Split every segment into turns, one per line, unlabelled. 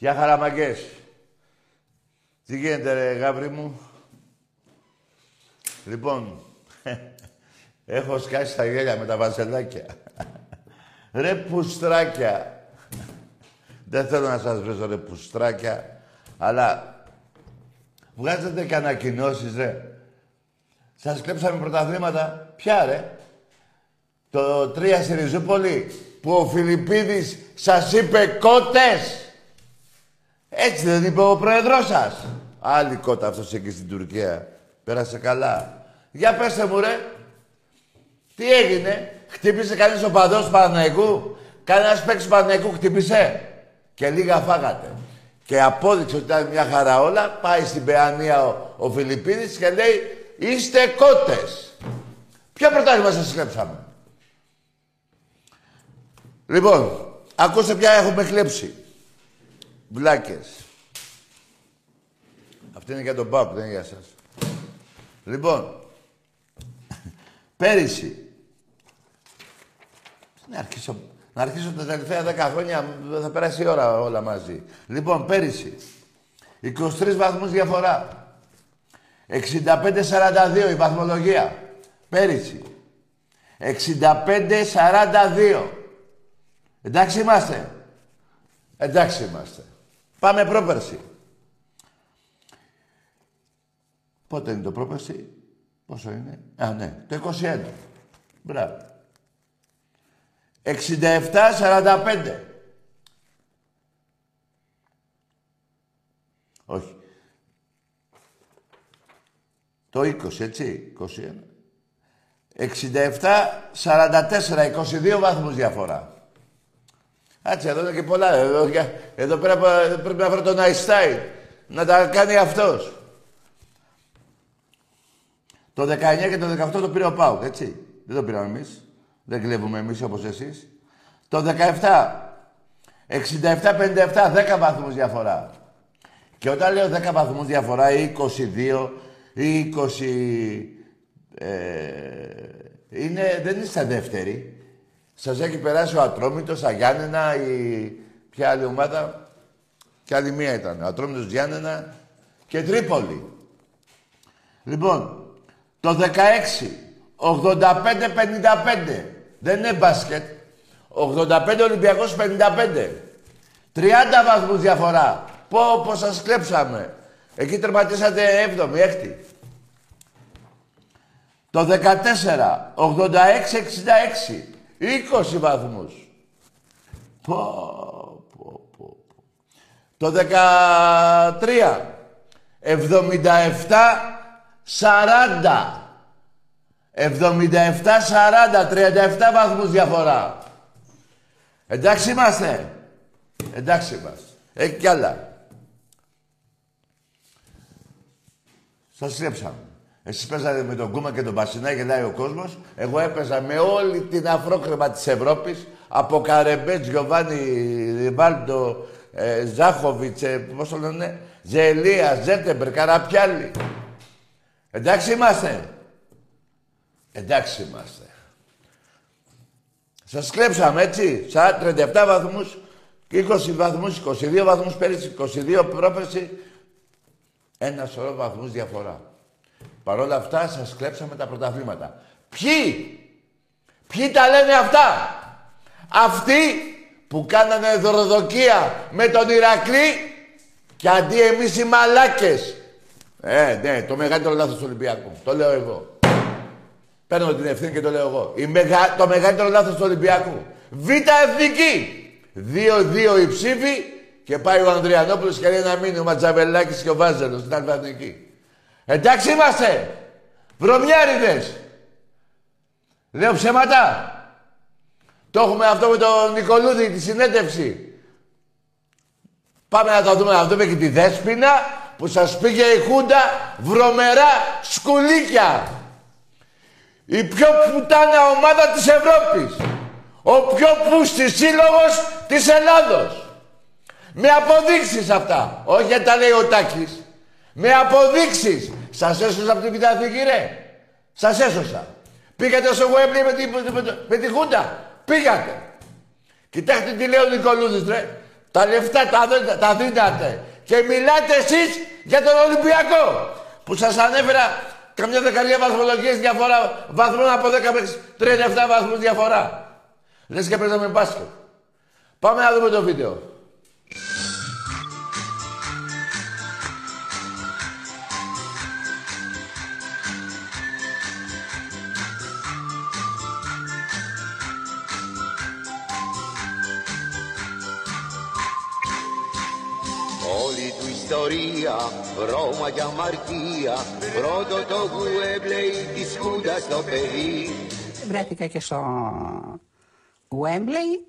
Γεια χαραμαγκές. Τι γίνεται ρε γάβρι μου; Λοιπόν, έχω σκάσει τα γέλια με τα βαζελάκια. ρε πουστράκια. Δεν θέλω να σας βρέσω ρε πουστράκια, αλλά βγάζετε και ανακοινώσεις ρε. Σας κλέψαμε πρωταθλήματα. Ποια ρε; Το 3 στη Ριζούπολη που ο Φιλιππίδης σας είπε κότες. Έτσι δεν είπε ο πρόεδρός σας. Άλλη κότα αυτός εκεί στην Τουρκία. Πέρασε καλά. Για πέστε μου ρε. Τι έγινε; Χτύπησε κανείς ο παδός του Παναθηναϊκού; Κανένας παίκτης του Παναθηναϊκού χτύπησε; Και λίγα φάγατε. Και απόδειξε ότι ήταν μια χαρά όλα. Πάει στην Παιανία ο, ο Φιλιππίδης και λέει είστε κότες. Ποια πρωτάθλημα σας κλέψαμε; Λοιπόν, ακούστε ποια έχουμε κλέψει. Βλάκες. Αυτή είναι για τον Πάπ, δεν είναι για σας. Λοιπόν, πέρυσι, να αρχίσω, να αρχίσω τα τελευταία δέκα χρόνια, θα περάσει η ώρα όλα μαζί. Λοιπόν, πέρυσι, 23 βαθμούς διαφορά. 65-42 η βαθμολογία. Πέρυσι. 65-42. Εντάξει είμαστε. Εντάξει είμαστε. Πάμε πρόπερση. Πότε είναι το πρόπερση; Πόσο είναι; Α, ναι. Το 21. Μπράβο. 67-45. Όχι. Το 20, έτσι. 21. 67-44. 22 βαθμούς διαφορά. Κάτσε, εδώ είναι και πολλά. Εδώ, εδώ πέρα πρέπει να βρω τον Αϊστάιν. Να τα κάνει αυτός. Το 19 και το 18 το πήρε ο Πάουκ, έτσι. Δεν το πήραμε εμείς. Δεν κλέβουμε εμείς όπως εσείς. Το 17, 67-57, 10 βαθμούς διαφορά. Και όταν λέω 10 βαθμούς διαφορά ή 22 ή 20... Ε, είναι, δεν είστε δεύτεροι. Σας έχει περάσει ο Ατρόμητος, τα Γιάννενα, η... ποια άλλη ομάδα. Και άλλη μία ήταν. Ο Ατρόμητος Γιάννενα και Τρίπολη. Λοιπόν, το 16, 85-55. Δεν είναι μπάσκετ. 85 Ολυμπιακός 55. 30 βαθμούς διαφορά. Πω, πω σας κλέψαμε. Εκεί τερματίσατε 7η, 6η. Το 14, 86-66. 20 βαθμούς. Πω, πω, πω. Το 13, 77, 40. 77-40, 37 βαθμούς διαφορά. Εντάξει είμαστε. Εντάξει είμαστε. Έχει κι άλλα. Σας στρέψαμε. Εσείς παίζατε με τον Κούμα και τον Πασινά, γελάει ο κόσμος. Εγώ έπαιζα με όλη την αφρόκρεμα της Ευρώπης, από Καρεμπέ, Γιωβάνι, Ριβάλντο, ε, Ζάχοβιτς, ε, πώς το λένε, Ζελία, Ζέτεμπερ, Καραπιάλη. Εντάξει είμαστε. Εντάξει είμαστε. Σας κλέψαμε, έτσι. 37 βαθμούς, 20 βαθμούς, 22 βαθμούς πέρυσι, 22 πρόπερση. Ένα σωρό βαθμούς διαφορά. Παρ' όλα αυτά σας κλέψαμε τα πρωταθλήματα. Ποιοι! Ποιοι τα λένε αυτά! Αυτοί που κάνανε δωροδοκία με τον Ηρακλή και αντί εμείς οι μαλάκες. Ε, ναι, το μεγαλύτερο λάθος του Ολυμπιακού. Το λέω εγώ. Παίρνω την ευθύνη και το λέω εγώ. Η μεγα... Το μεγαλύτερο λάθος του Ολυμπιακού. Β' εθνική. Δύο-δύο η ψήφη και πάει ο Ανδριανόπουλος και λέει να μείνει ο Ματζαβελάκης και ο Βάζελος στην Αλφα-Εθνική. Εντάξει είμαστε. Βρωμιάριδες. Λέω ψέματα. Το έχουμε αυτό με τον Νικολούδη, τη συνέντευξη. Πάμε να το δούμε, να δούμε και τη Δέσποινα που σας πήγε η Χούντα βρωμερά σκουλίκια. Η πιο πουτάνα ομάδα της Ευρώπης. Ο πιο πούστης σύλλογος της Ελλάδος. Με αποδείξεις αυτά. Όχι γιατί τα λέει ο Τάκης. Με αποδείξεις. Σας έσωσα από την πιταθήκη ρε. Σας έσωσα. Πήγατε στο Γουέμπλη με, τη, με, τη Χούντα. Πήγατε. Κοιτάξτε τι λέει ο Νικολούδης ρε. Τα λεφτά τα, τα δίνατε. Και μιλάτε εσείς για τον Ολυμπιακό. Που σας ανέφερα καμιά δεκαετία βαθμολογίες διαφορά βαθμών από 10 μέχρι 37 βαθμούς διαφορά. Λες και παίζαμε μπάσκετ. Πάμε να δούμε το βίντεο.
Ιστορία, Ρώμα και αμαρτία, πρώτο το Γουέμπλεϊ της Χούντας το παιδί.
Βρέθηκα και στο Γουέμπλεϊ.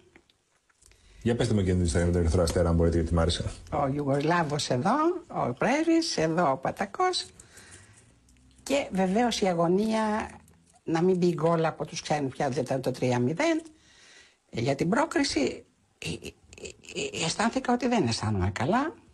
Για πέστε με και την Instagram του Ερυθρό Αστέρα, αν μπορείτε, γιατί μ' άρεσε.
Ο Ιουγκοσλάβος εδώ, ο Πρέβης, εδώ ο Πατακός. Και βεβαίως η αγωνία να μην μπει γκολ από τους ξένους πια, δεν ήταν το 3-0. Για την πρόκριση αισθάνθηκα ότι δεν αισθάνομαι καλά.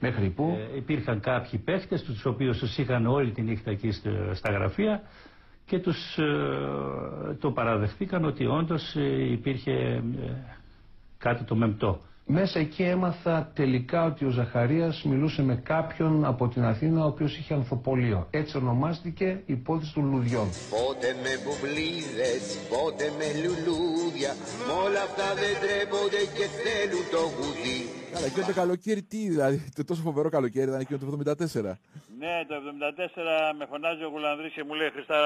Μέχρι πού;
Ε, υπήρχαν κάποιοι παίχτες, τους οποίους τους είχαν όλη τη νύχτα εκεί στα γραφεία και τους ε, το παραδεχτήκαν ότι όντως ε, υπήρχε ε, κάτι το μεμπτό.
Μέσα εκεί έμαθα τελικά ότι ο Ζαχαρίας μιλούσε με κάποιον από την Αθήνα ο οποίος είχε ανθοπολείο. Έτσι ονομάστηκε η υπόθεση των λουδιών.
Πότε με μπουμπλίδες, πότε με λουλούδια, μ' όλα αυτά δεν τρέπονται και θέλουν το γουδί.
Καλά, εκείνο το καλοκαίρι τι, δηλαδή, το τόσο φοβερό καλοκαίρι ήταν εκείνο το 74.
Ναι, το 74 με φωνάζει ο Γουλανδρής και μου λέει Χριστά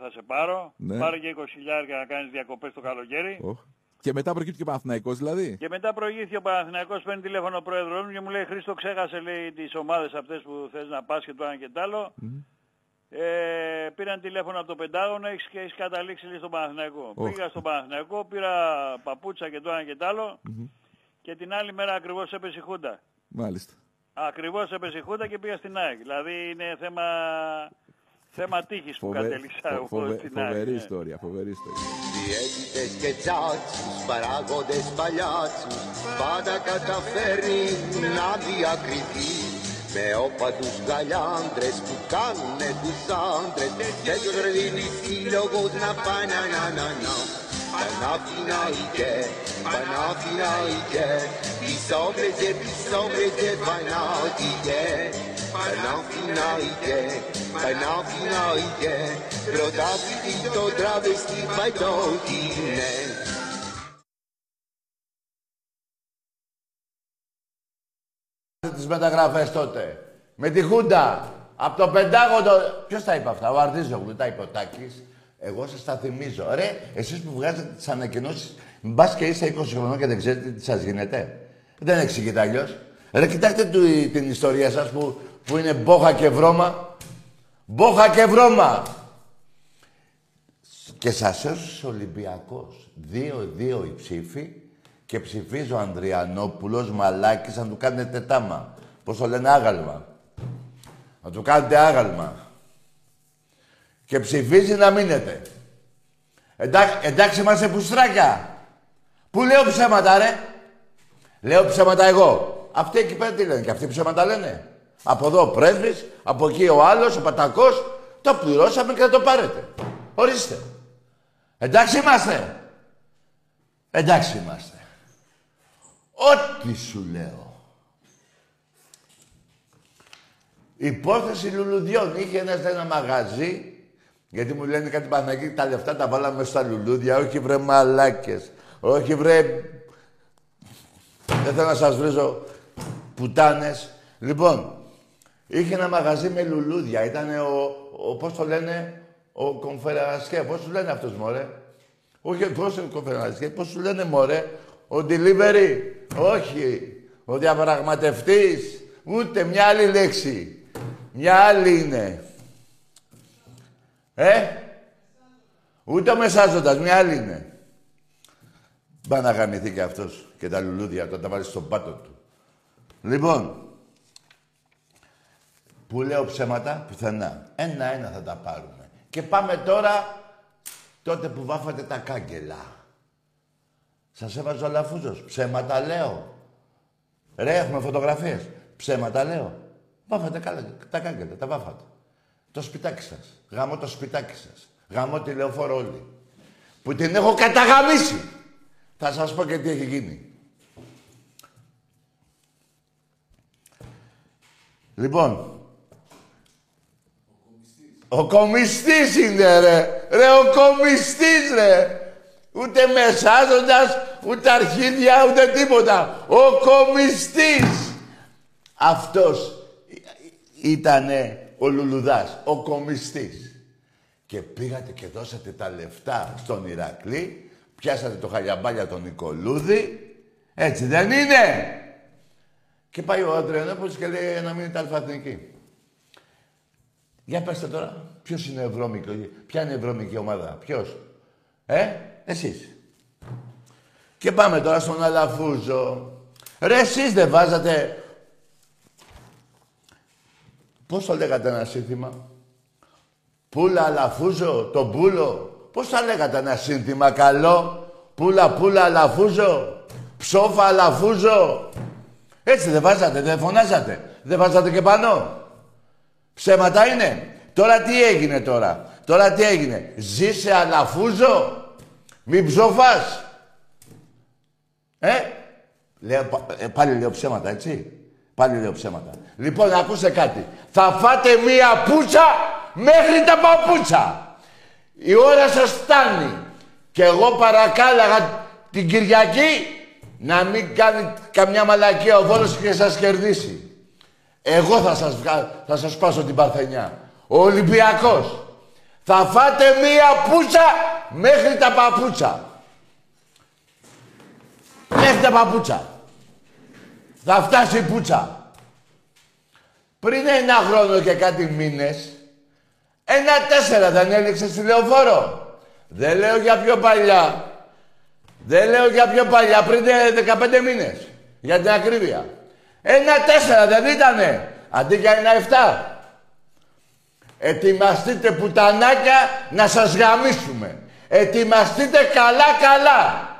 θα σε πάρω. Ναι. Πάρε και 20 χιλιάρια να κάνεις διακοπές το καλοκαίρι.
Oh. Και μετά προηγήθηκε ο Παναθηναϊκός δηλαδή.
Και μετά προηγήθηκε ο Παναθηναϊκός, παίρνει τηλέφωνο ο πρόεδρος μου και μου λέει Χρήστο ξέχασε λέει τις ομάδες αυτές που θες να πας και το ένα και το άλλο. Mm. Ε, πήραν τηλέφωνο από το Πεντάγωνο έχεις, και έχεις καταλήξει λέει, στον Παναθηναϊκό. Oh. Πήγα στον Παναθηναϊκό, πήρα παπούτσα και το ένα και το άλλο mm -hmm. και την άλλη μέρα ακριβώς έπεσε η Χούντα.
Μάλιστα.
Ακριβώς έπεσε η Χούντα και πήγα στην ΑΕΚ. Δηλαδή είναι θέμα Θέμα τύχης που κατέληξα εγώ φοβε, στην
Φοβερή ιστορία, φοβερή ιστορία.
Διαίτητες και τσάτσους, παράγοντες παλιάτσους, πάντα καταφέρνει να διακριθεί. με όπατους γαλιάντρες που κάνουνε τους άντρες και τους ρεδίνει σύλλογος να πάνε να να να Παναθηναϊκέ, Παναθηναϊκέ, τις όπλες και τις όπλες και Παναθηναϊκέ, Παναθηναϊκέ, Παναθηναϊκέ, πρωτάθλητη το τραβεστή παϊτό είναι.
τις μεταγραφές τότε. Με τη Χούντα. Από το Πεντάγωνο. Ποιος τα είπε αυτά, ο Αρδίζογλου, τα είπε ο Τάκης. Εγώ σας τα θυμίζω. Ρε, εσείς που βγάζετε τις ανακοινώσεις, μπας και είστε 20 χρονών και δεν ξέρετε τι σας γίνεται. Δεν εξηγείται αλλιώς. Ρε, κοιτάξτε του, την ιστορία σας που, που είναι μπόχα και βρώμα. Μπόχα και βρώμα. Και σας έσωσε ο Ολυμπιακός. Δύο-δύο οι ψήφοι και ψηφίζει ο Ανδριανόπουλος μαλάκης να του κάνετε τάμα. Πώς το λένε άγαλμα. Να του κάνετε άγαλμα. Και ψηφίζει να μείνετε. Εντάξει, εντάξει είμαστε πουστράκια. Πού λέω ψέματα ρε; Λέω ψέματα εγώ. Αυτοί εκεί πέρα τι λένε και αυτοί ψέματα λένε. Από εδώ ο πρέσβης, από εκεί ο άλλος, ο πατακός. Το πληρώσαμε και θα το πάρετε. Ορίστε. Εντάξει είμαστε. Εντάξει είμαστε. Ό,τι σου λέω. Υπόθεση λουλουδιών. Είχε ένας, ένα μαγαζί, γιατί μου λένε κάτι Παναγί, τα λεφτά τα βάλαμε στα λουλούδια. Όχι βρε μαλάκες. Όχι βρε... Δεν θέλω να σας βρίζω πουτάνες. Λοιπόν, είχε ένα μαγαζί με λουλούδια. Ήταν ο, ο πώς το λένε, ο Κομφερασκέ. Πώς τους λένε αυτός, μωρέ; Όχι, πώς είναι ο Κομφερασκέ. Πώς τους λένε, μωρέ; Ο delivery. Όχι. Ο διαπραγματευτής. Ούτε μια άλλη λέξη. Μια άλλη είναι. Ε; Ούτε ο μεσάζοντας. Μια άλλη είναι. Πάει να γαμηθεί και αυτός και τα λουλούδια όταν τα βάλεις στον πάτο του. Λοιπόν, που λέω ψέματα, πουθενά. Ένα-ένα θα τα πάρουμε. Και πάμε τώρα τότε που βάφατε τα κάγκελα. Σας έβαζε ο Λαφούζος. Ψέματα λέω. Ρε, έχουμε φωτογραφίες. Ψέματα λέω. Βάφατε καλά, τα κάγκελα, τα βάφατε. Το σπιτάκι σας. Γαμώ το σπιτάκι σας. Γαμώ τη λεωφόρο όλη. Που την έχω καταγαμίσει. Θα σας πω και τι έχει γίνει. Λοιπόν, ο κομιστής είναι ρε. Ρε ο κομιστής ρε. Ούτε μεσάζοντας, ούτε αρχίδια, ούτε τίποτα. Ο κομιστής. Αυτός ήτανε ο Λουλουδάς, ο κομιστής. Και πήγατε και δώσατε τα λεφτά στον Ηρακλή, πιάσατε το χαλιαμπάλια τον Νικολούδη, έτσι δεν είναι. Και πάει ο Αντρεανόπουλος και λέει να μείνετε αλφαθνική. Για πέστε τώρα, ποιος είναι ευρώμικο, ποια είναι η ευρώμικη ομάδα, ποιος; Ε, εσείς. Και πάμε τώρα στον Αλαφούζο. Ρε, εσείς δεν βάζατε... Πώς το λέγατε ένα σύνθημα; Πούλα Αλαφούζο, τον Πούλο. Πώς θα λέγατε ένα σύνθημα καλό; Πούλα, πούλα, Αλαφούζο. Ψόφα, Αλαφούζο. Έτσι δεν βάζατε, δεν φωνάζατε. Δεν βάζατε και πάνω. Ψέματα είναι. Τώρα τι έγινε τώρα; Τώρα τι έγινε; Ζήσε Αλαφούζο. Μην ψοφάς. Ε, λέω, ε, πάλι λέω ψέματα, έτσι; Πάλι λέω ψέματα. Λοιπόν, ακούστε κάτι. Θα φάτε μία πούτσα μέχρι τα παπούτσα. Η ώρα σας φτάνει. Και εγώ παρακάλαγα την Κυριακή να μην κάνει καμιά μαλακία ο Βόλος και σας κερδίσει. Εγώ θα σας, θα σας πάσω την Παρθενιά. Ο Ολυμπιακός. Θα φάτε μία πούτσα μέχρι τα παπούτσα. Μέχρι τα παπούτσα. Θα φτάσει η πουτσα. Πριν ένα χρόνο και κάτι μήνες, ένα τέσσερα δεν έλεξε στη λεωφόρο. Δεν λέω για πιο παλιά. Δεν λέω για πιο παλιά, πριν 15 μήνες. Για την ακρίβεια. Ένα τέσσερα δεν ήτανε. Αντί για ένα εφτά. Ετοιμαστείτε πουτανάκια να σας γαμίσουμε. Ετοιμαστείτε καλά-καλά.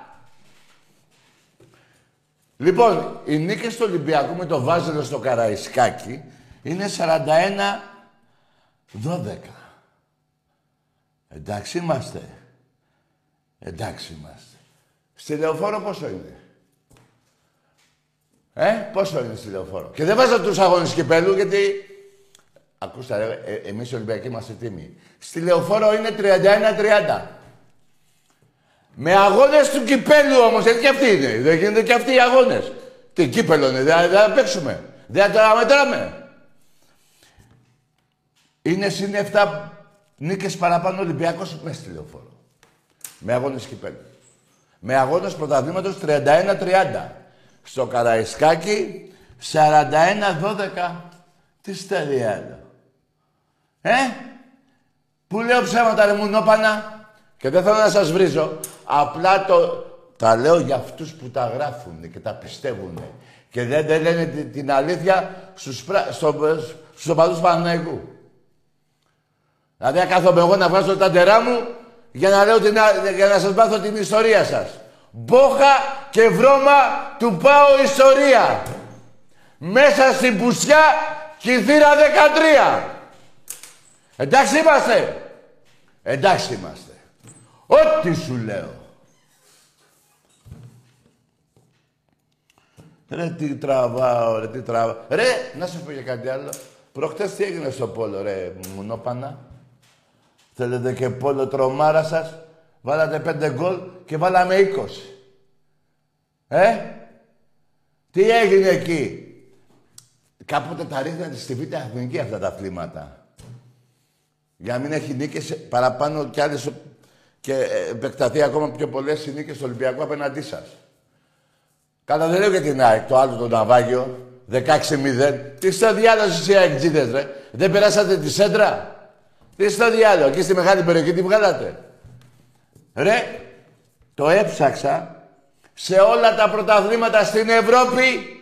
Λοιπόν, οι νίκες του Ολυμπιακού με το Βάζελο στο Καραϊσκάκι Είναι 41 12. Εντάξει είμαστε. Εντάξει είμαστε. Στη λεωφόρο πόσο είναι; Ε, πόσο είναι στη λεωφόρο. Και δεν βάζω τους αγώνες κυπέλου γιατί... Ακούστε, ρε, ε, εμείς οι Ολυμπιακοί είμαστε τίμοι. Στη λεωφόρο είναι 31-30. Με αγώνες του κυπέλου όμως, έτσι και αυτοί είναι. Δεν γίνονται και αυτοί οι αγώνες. Τι κύπελο είναι, δεν θα παίξουμε. Δεν θα το μετράμε. Είναι συν 7 νίκες παραπάνω Ολυμπιακός που στη λεωφόρο. Με αγώνες κυπέλου. Με αγώνες πρωταθλήματος 31-30. Στο Καραϊσκάκι 41-12. Τι στερεί άλλο. Ε, που λέω ψέματα ρε μουνόπανα. Και δεν θέλω να σας βρίζω. Απλά το... Τα λέω για αυτούς που τα γράφουν και τα πιστεύουν. Και δεν, δεν λένε την, την αλήθεια στους, πρα... στο, στους οπαδούς Παναναϊκού. Δηλαδή, να κάθομαι εγώ να βγάζω τα ντερά μου για να, λέω την, για να σας μάθω την ιστορία σας. Μπόχα και βρώμα του πάω ιστορία. Μέσα στην πουσιά κυθύρα 13. Εντάξει είμαστε. Εντάξει είμαστε. Ό,τι σου λέω. Ρε τι τραβάω, ρε τι τραβάω. Ρε, να σου πω για κάτι άλλο. Προχτές τι έγινε στο πόλο, ρε, μουνόπανα; Θέλετε και πόλο τρομάρα σας; Βάλατε πέντε γκολ και βάλαμε είκοσι. Ε, τι έγινε εκεί; Κάποτε τα ρίχνατε στη Β' Εθνική αυτά τα αθλήματα. Για να μην έχει νίκες παραπάνω κι άλλες και επεκταθεί ακόμα πιο πολλές οι νίκες στο Ολυμπιακό απέναντί σας. Κατά δεν λέω για την ΑΕΚ, το άλλο το ναυάγιο. 16-0. Τι στο διάλογο οι ΑΕΚ ρε. Δεν περάσατε τη σέντρα; Τι στο διάλογο, εκεί στη μεγάλη περιοχή τι βγάλατε; Ρε, το έψαξα σε όλα τα πρωταθλήματα στην Ευρώπη.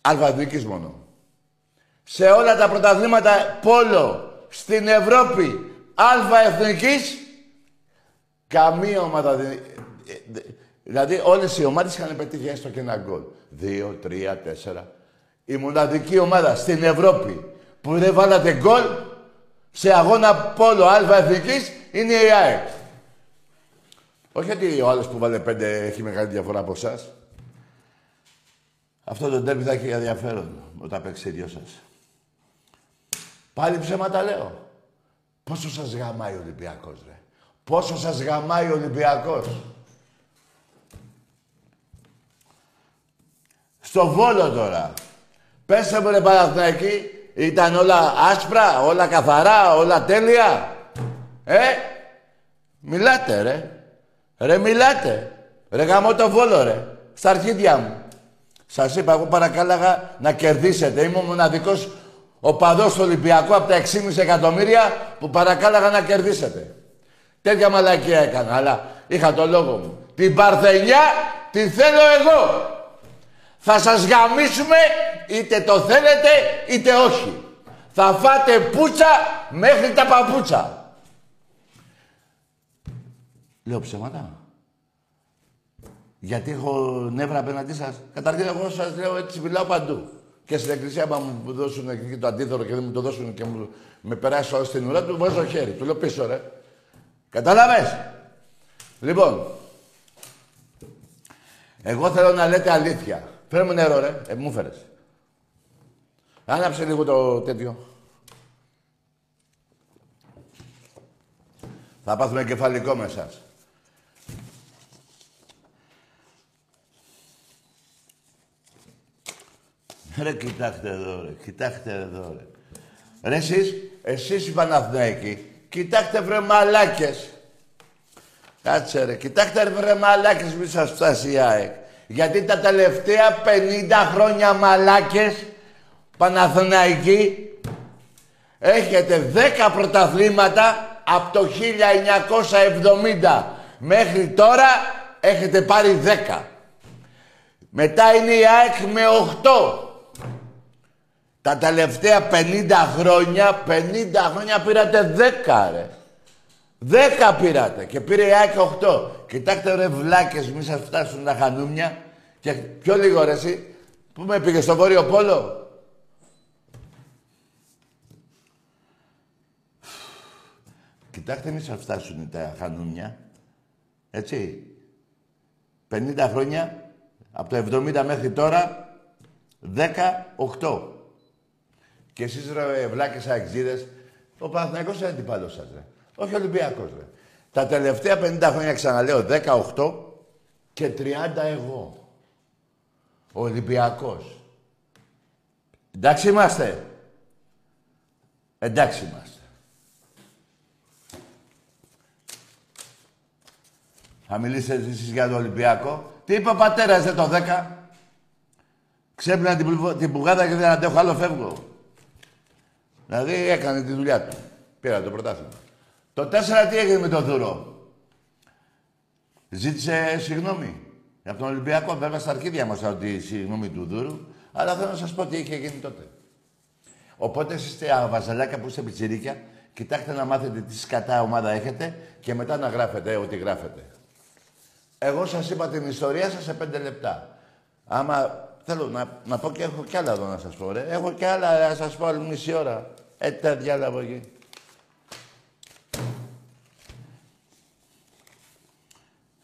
Αλφαδικής μόνο. Σε όλα τα πρωταθλήματα πόλο στην Ευρώπη αλφα εθνικής καμία ομάδα δεν... Δηλαδή όλες οι ομάδες είχαν πετύχει έστω και ένα γκολ. Δύο, τρία, τέσσερα. Η μοναδική ομάδα στην Ευρώπη που δεν βάλατε γκολ σε αγώνα πόλο αλφα εθνικής είναι η ΑΕΚ. Όχι ότι ο άλλος που βάλε πέντε έχει μεγάλη διαφορά από εσάς. Αυτό το τέρμι θα έχει ενδιαφέρον όταν παίξει οι δυο σας. Πάλι ψέματα λέω. Πόσο σας γαμάει ο Ολυμπιακός, ρε. Πόσο σας γαμάει ο Ολυμπιακός. Στο Βόλο τώρα. Πέστε μου ρε Παναθηναϊκή, ήταν όλα άσπρα, όλα καθαρά, όλα τέλεια. Ε, μιλάτε ρε. Ρε μιλάτε. Ρε γαμώ το Βόλο ρε. Στα αρχίδια μου. Σας είπα, εγώ παρακάλαγα να κερδίσετε. Είμαι ο μοναδικός οπαδός του Ολυμπιακού από τα 6,5 εκατομμύρια που παρακάλαγα να κερδίσετε. Τέτοια μαλακία έκανα, αλλά είχα το λόγο μου. Την Παρθενιά τη θέλω εγώ. Θα σας γαμίσουμε είτε το θέλετε είτε όχι. Θα φάτε πούτσα μέχρι τα παπούτσα. Λέω ψέματα. Γιατί έχω νεύρα απέναντί σας. Καταρχήν εγώ σας λέω έτσι μιλάω παντού. Και στην εκκλησία μα μου δώσουν εκεί το αντίθετο και δεν μου το δώσουν και μου, με περάσει όλο στην ουρά του, βάζω χέρι. Του λέω πίσω ρε. Κατάλαβες; Λοιπόν, εγώ θέλω να λέτε αλήθεια. Φέρε μου νερό, ρε. Ε, μου φέρες. Άναψε λίγο το τέτοιο. Θα πάθουμε κεφαλικό με εσάς. Ρε, κοιτάξτε εδώ, ρε. Κοιτάξτε εδώ, ρε. Ρε, εσείς, εσείς οι Παναθηναϊκοί, κοιτάξτε βρε μαλάκες. Κάτσε ρε, κοιτάξτε βρε μαλάκες μη σας φτάσει η ΑΕΚ. Γιατί τα τελευταία 50 χρόνια μαλάκες, Παναθηναϊκοί, έχετε 10 πρωταθλήματα από το 1970 μέχρι τώρα έχετε πάρει 10. Μετά είναι η ΑΕΚ με 8. Τα τελευταία 50 χρόνια, 50 χρόνια πήρατε 10 ρε. 10 πήρατε και πήρε η ΑΕΚ 8. Κοιτάξτε ρε βλάκες, μη σας φτάσουν τα χανούμια. Και πιο λίγο ρε εσύ. Πού με πήγε στο Βόρειο Πόλο; Κοιτάξτε μη σας φτάσουν τα χανούνια. Έτσι. 50 χρόνια, από το 70 μέχρι τώρα, 18. Και εσείς ρε βλάκες αεξίδες, ο Παναθηναϊκός είναι αντιπάλος σας ρε. Όχι Ολυμπιακός ρε. Τα τελευταία 50 χρόνια ξαναλέω 18 και 30 εγώ. Ο Ολυμπιακός. Εντάξει είμαστε. Εντάξει είμαστε. Θα μιλήσετε εσείς για τον Ολυμπιακό. Τι είπε ο πατέρας, δεν το 10. Ξέπλυνα την, πλου- την πουγάδα και δεν αντέχω άλλο, φεύγω. Δηλαδή έκανε τη δουλειά του. Πήρα το πρωτάθλημα. Το 4 τι έγινε με τον Δούρο; Ζήτησε συγγνώμη. Από τον Ολυμπιακό, βέβαια στα αρχίδια μας ότι η συγγνώμη του Δούρου. Αλλά θέλω να σας πω τι είχε γίνει τότε. Οπότε εσείς τα βαζαλάκια που είστε πιτσιρίκια, κοιτάξτε να μάθετε τι σκατά ομάδα έχετε και μετά να γράφετε ό,τι γράφετε. Εγώ σας είπα την ιστορία σας σε πέντε λεπτά. Άμα θέλω να, να πω και έχω κι άλλα εδώ να σας πω, ρε. Έχω κι άλλα να σας πω άλλη μισή ώρα. Ε, τα διάλα από εκεί.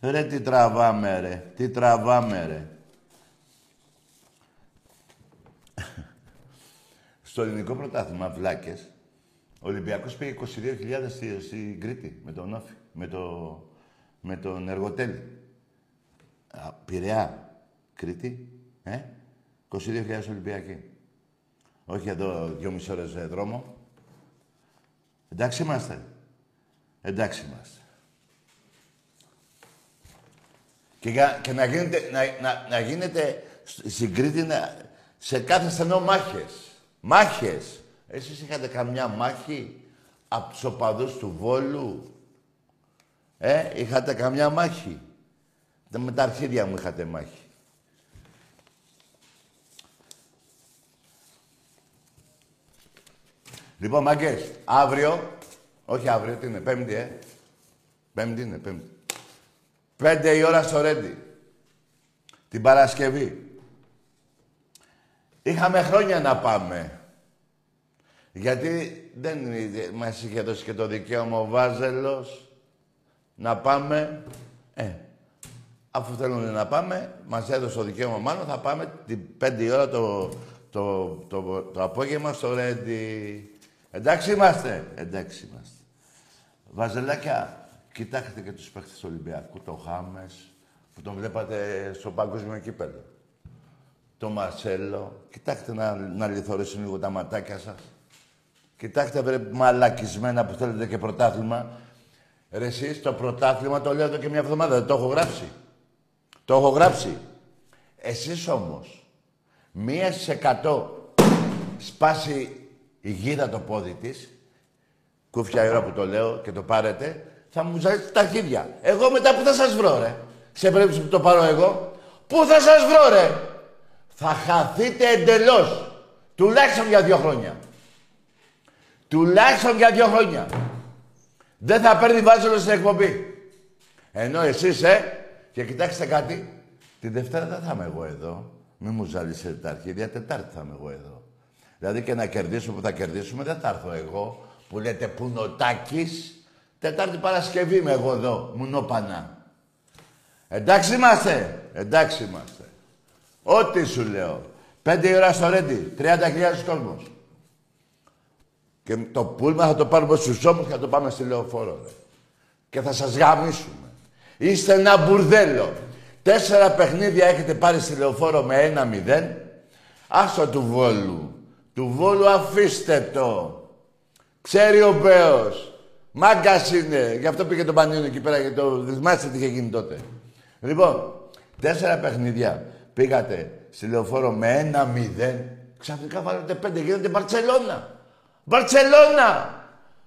Ρε, τι τραβάμε, ρε. Τι τραβάμε, ρε. Στο ελληνικό πρωτάθλημα, βλάκες, ο Ολυμπιακός πήγε 22.000 στη- στην Κρήτη με τον Όφη, με, το, με τον Εργοτέλη. Α, Πειραιά, Κρήτη, ε, 22.000 Ολυμπιακοί. Όχι εδώ δυόμιση ώρες ε, δρόμο. Εντάξει είμαστε. Εντάξει είμαστε. Και, για, και να γίνεται, να, να, να γίνεται σ- στην Κρήτη να- σε κάθε στενό μάχες. Μάχες. Εσείς είχατε καμιά μάχη από τους οπαδούς του Βόλου; Ε, είχατε καμιά μάχη; Δεν με τα αρχίδια μου είχατε μάχη. Λοιπόν, μάγκες, αύριο, όχι αύριο, τι είναι, πέμπτη, ε. Πέμπτη είναι, πέμπτη. Πέντε η ώρα στο Ρέντι. Την Παρασκευή. Είχαμε χρόνια να πάμε. Γιατί δεν είναι- μας είχε δώσει και το δικαίωμα ο Βάζελος να πάμε. Ε, αφού θέλουν να πάμε, μας έδωσε το δικαίωμα μάλλον, θα πάμε την πέντε η ώρα το, το, το, το, απόγευμα στο Ρέντι. Εντάξει είμαστε. Εντάξει είμαστε. Βαζελάκια, κοιτάξτε και τους παίχτες του Ολυμπιακού, το Χάμες, που τον βλέπατε στο παγκόσμιο κύπελο. Το Μαρσέλο. Κοιτάξτε να, να λιθωρήσουν λίγο τα ματάκια σας. Κοιτάξτε βρε μαλακισμένα που θέλετε και πρωτάθλημα. Ρε εσείς το πρωτάθλημα το λέω εδώ και μια εβδομάδα, δεν το έχω γράψει. Το έχω γράψει. Εσείς όμως, μία στις εκατό σπάσει η γίδα το πόδι της, κούφια η ώρα που το λέω και το πάρετε, θα μου ζαλίσετε τα αρχίδια. Εγώ μετά που θα σας βρω, ρε. Σε περίπτωση που το πάρω εγώ, πού θα σας βρω, ρε. Θα χαθείτε εντελώς. Τουλάχιστον για δύο χρόνια. Τουλάχιστον για δύο χρόνια. Δεν θα παίρνει βάζελο στην εκπομπή. Ενώ εσείς, ε, και κοιτάξτε κάτι, τη Δευτέρα δεν θα είμαι εγώ εδώ. Μην μου ζαλίσετε τα αρχίδια, Τετάρτη θα είμαι εγώ εδώ. Δηλαδή και να κερδίσουμε που θα κερδίσουμε, δεν θα έρθω εγώ που λέτε που είναι ο Τάκης. Τετάρτη Παρασκευή είμαι εγώ εδώ, μουνόπανα. Εντάξει είμαστε, εντάξει είμαστε. Ό,τι σου λέω. Πέντε η ώρα στο Ρέντι, 30.000 κόσμος. Και το πούλμα θα το πάρουμε στους ώμους και θα το πάμε στη λεωφόρο. Ρε. Και θα σας γαμίσουμε. Είστε ένα μπουρδέλο. Τέσσερα παιχνίδια έχετε πάρει στη λεωφόρο με ένα μηδέν. Άστο του Βόλου. Του Βόλου αφήστε το. Ξέρει ο Μπέος. Μάγκας είναι. Γι' αυτό πήγε το Πανιόνιο εκεί πέρα και το θυμάστε τι είχε γίνει τότε. Λοιπόν, τέσσερα παιχνίδια πήγατε στη λεωφόρο με ένα μηδέν. Ξαφνικά βάλετε πέντε, γίνετε Μπαρτσελώνα. Μπαρτσελώνα!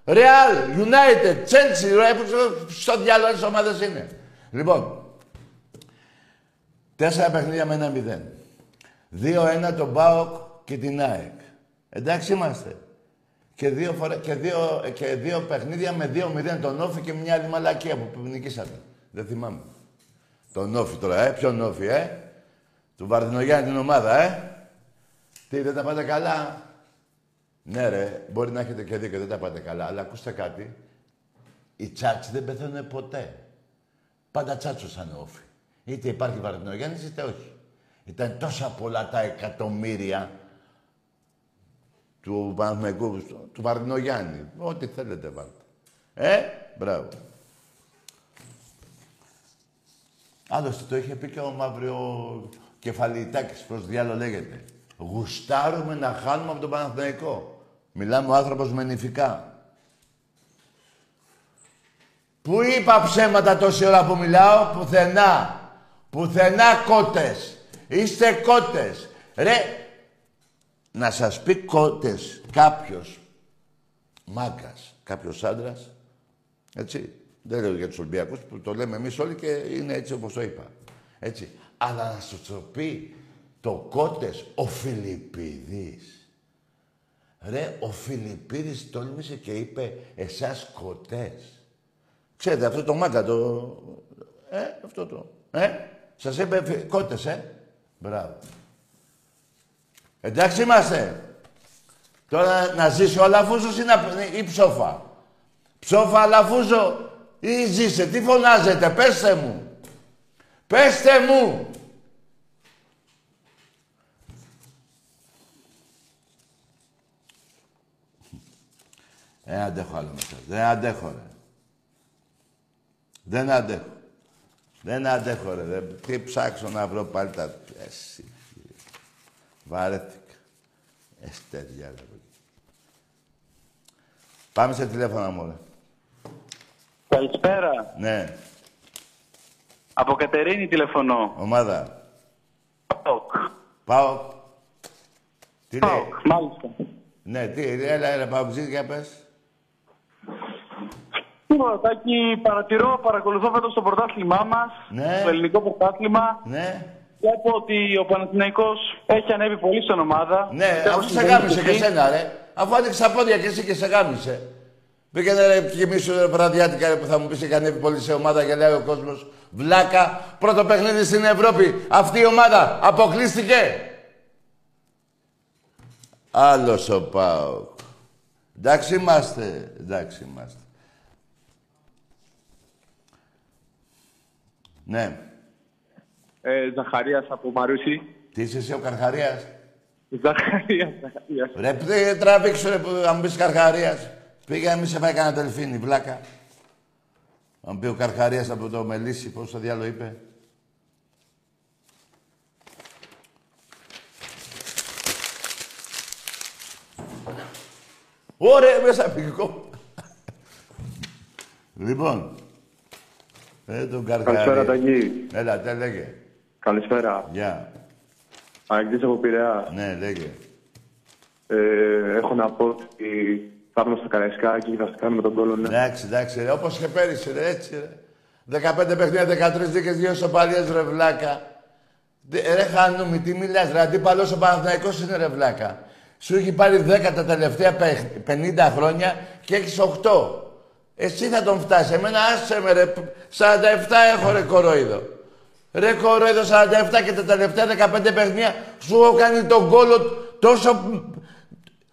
Ρεάλ, United, Chelsea, ρε, που στο διάλογο τις ομάδες είναι. Λοιπόν, τέσσερα παιχνίδια με ένα μηδέν. Δύο-ένα τον ΠΑΟΚ και την ΑΕΚ. Εντάξει είμαστε. Και δύο, φορέ, και δύο, και δύο παιχνίδια με δύο μηδέν τον Όφη και μια άλλη μαλακία που νικήσατε. Δεν θυμάμαι. Τον Όφη τώρα, ε. Ποιον Όφη, ε. Του Βαρδινογιάννη την ομάδα, ε. Τι, δεν τα πάτε καλά; Ναι, ρε, μπορεί να έχετε και δίκιο, δεν τα πάτε καλά, αλλά ακούστε κάτι. Οι τσάτσι δεν πεθαίνουν ποτέ. Πάντα τσάτσος σαν όφη. Είτε υπάρχει Βαρδινογιάννης είτε όχι. Ήταν τόσα πολλά τα εκατομμύρια του Παναθηναϊκού, του Βαρδινογιάννη. Ό,τι θέλετε βάλτε. Ε, μπράβο. Άλλωστε το είχε πει και ο Μαύριο Κεφαλιτάκης, πώς διάλο λέγεται. Γουστάρουμε να χάνουμε από τον Παναθηναϊκό. Μιλάμε ο άνθρωπος με νηφικά. Πού είπα ψέματα τόση ώρα που μιλάω, πουθενά. Πουθενά κότες. Είστε κότες. Ρε, να σας πει κότες κάποιος μάγκας, κάποιος άντρας, έτσι. Δεν λέω για τους Ολυμπιακούς που το λέμε εμείς όλοι και είναι έτσι όπως το είπα. Έτσι. Αλλά να σου το πει το κότες ο Φιλιππίδης. Ρε, ο Φιλιππίδης τόλμησε και είπε εσάς κοτές. Ξέρετε αυτό το μάγκα το... Ε, αυτό το... Ε, σας είπε φι- κότες, ε. Μπράβο. Εντάξει είμαστε. Τώρα να ζήσει ο Αλαφούζος ή, να... ή ψόφα. Ψόφα Αλαφούζο ή ζήσε. Τι φωνάζετε, πέστε μου. Πέστε μου. Δεν αντέχω άλλο με σας. Δεν αντέχω, ρε. Δεν αντέχω. Δεν αντέχω, ρε. Δεν... Τι ψάξω να βρω πάλι τα... Εσύ. Βαρέθηκα. Εστέρια, ρε. Πάμε σε τηλέφωνα μου, ρε.
Καλησπέρα.
Ναι.
Από Κατερίνη τηλεφωνώ.
Ομάδα.
ΠΑΟΚ.
Πάω. Τι λέει;
ΠΑΟΚ, μάλιστα.
Ναι, τι, έλα, έλα, πάω για πες.
Τίποτα, Τάκη, παρατηρώ, παρακολουθώ φέτος το πρωτάθλημά μας,
Ναι.
το ελληνικό πρωτάθλημα.
Ναι.
Βλέπω ότι ο Παναθηναϊκός έχει ανέβει πολύ στην ομάδα.
Ναι,
Πιστεύω
αφού
ότι
σε
δεν
γάμισε
είναι
και
εκεί.
εσένα, ρε. Αφού άνοιξε τα πόδια και εσύ και σε γάμισε. Πήγαινε ρε κοιμήσου ρε βραδιάτικα ρε, που θα μου πεις έχει ανέβει πολύ σε ομάδα και λέει ο κόσμος Βλάκα, πρώτο παιχνίδι στην Ευρώπη. Αυτή η ομάδα αποκλείστηκε. Άλλος ο Πάοκ. Εντάξει είμαστε. Εντάξει είμαστε. Ναι.
Ε, Ζαχαρίας από Μαρούση.
Τι είσαι εσύ ο Καρχαρίας;
Ζαχαρίας, Ζαχαρίας.
Ρε, πήγε τραβήξου ρε, που αν μπεις Καρχαρίας. Πήγα, μη σε πάει κανένα τελφίνι, βλάκα. Αν πει ο Καρχαρίας από το Μελίσι, πώς το διάλογο είπε. Ωραία, μέσα πηγικό. λοιπόν, ε, τον Καρχαρία.
Καλησπέρα, Ταγί.
Έλα, τι λέγε.
Καλησπέρα.
Γεια.
Αγγλής από Πειραιά.
Ναι, λέγε.
Ε, έχω να πω ότι θα έρθω στο Καραϊσκάκι και θα σε κάνουμε τον κόλλο, ναι.
Εντάξει, εντάξει, ρε. Όπως και πέρυσι, ρε, έτσι, ρε. 15 παιχνίδια, 13 δίκες, δύο σοπαλίες, ρε, βλάκα. Δε- Ρε, Χανούμι, τι μιλάς, ρε. Αντίπαλος ο Παναθηναϊκός είναι, ρε, βλάκα. Σου έχει πάρει 10 τα τελευταία πε- 50 χρόνια και έχεις 8. Εσύ θα τον φτάσει. Εμένα άσε με, ρε. 47 έχω, ρε, κορόιδο. Ρε, κορόιδο, 47 και τα τελευταία 15 παιχνίδια σου έχω κάνει τον κόλο τόσο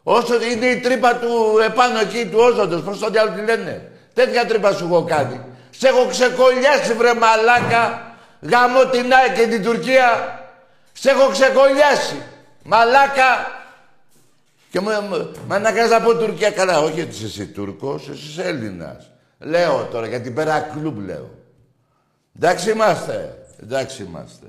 Όσο είναι η τρύπα του επάνω εκεί του όζοντος, πώς το διάλογο τη λένε. Τέτοια τρύπα σου έχω κάνει. Σε έχω ξεκολλιάσει βρε μαλάκα. Γαμώ την ΑΕΚ και την Τουρκία. Σε έχω ξεκολλιάσει. Μαλάκα. Και μου, μου, με αναγκάζει να πω Τουρκία. Καλά, όχι ότι είσαι εσύ Τούρκος, εσύ είσαι Έλληνας. Λέω τώρα, γιατί πέρα κλουμπ λέω. Εντάξει είμαστε. Εντάξει είμαστε.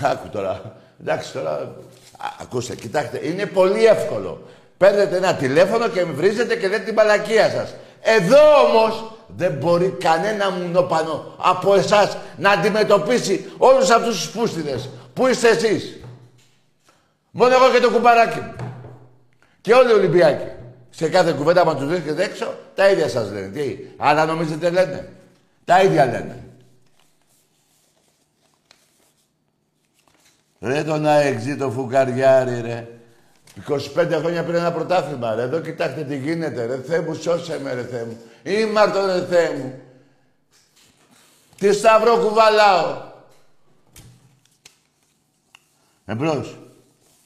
Άκου τώρα. Εντάξει τώρα. Α, ακούστε, κοιτάξτε, είναι πολύ εύκολο. Παίρνετε ένα τηλέφωνο και με βρίζετε και λέτε την παλακία σας. Εδώ όμως δεν μπορεί κανένα μουνόπανο από εσάς να αντιμετωπίσει όλους αυτούς τους πούστιδες. Πού είστε εσείς; Μόνο εγώ και το κουμπαράκι μου. Και όλοι οι Ολυμπιακοί. Σε κάθε κουβέντα που τους βρίσκετε έξω, τα ίδια σας λένε. Τι, άλλα νομίζετε λένε. Τα ίδια λένε. Ρε τον αεξή το φουκαριάρι ρε. 25 χρόνια πριν ένα πρωτάθλημα ρε. Εδώ κοιτάξτε τι γίνεται ρε. Θεέ μου σώσε με ρε Θεέ μου. Ήμαρτο ρε Θεέ μου. Τι σταυρό κουβαλάω. Εμπρός.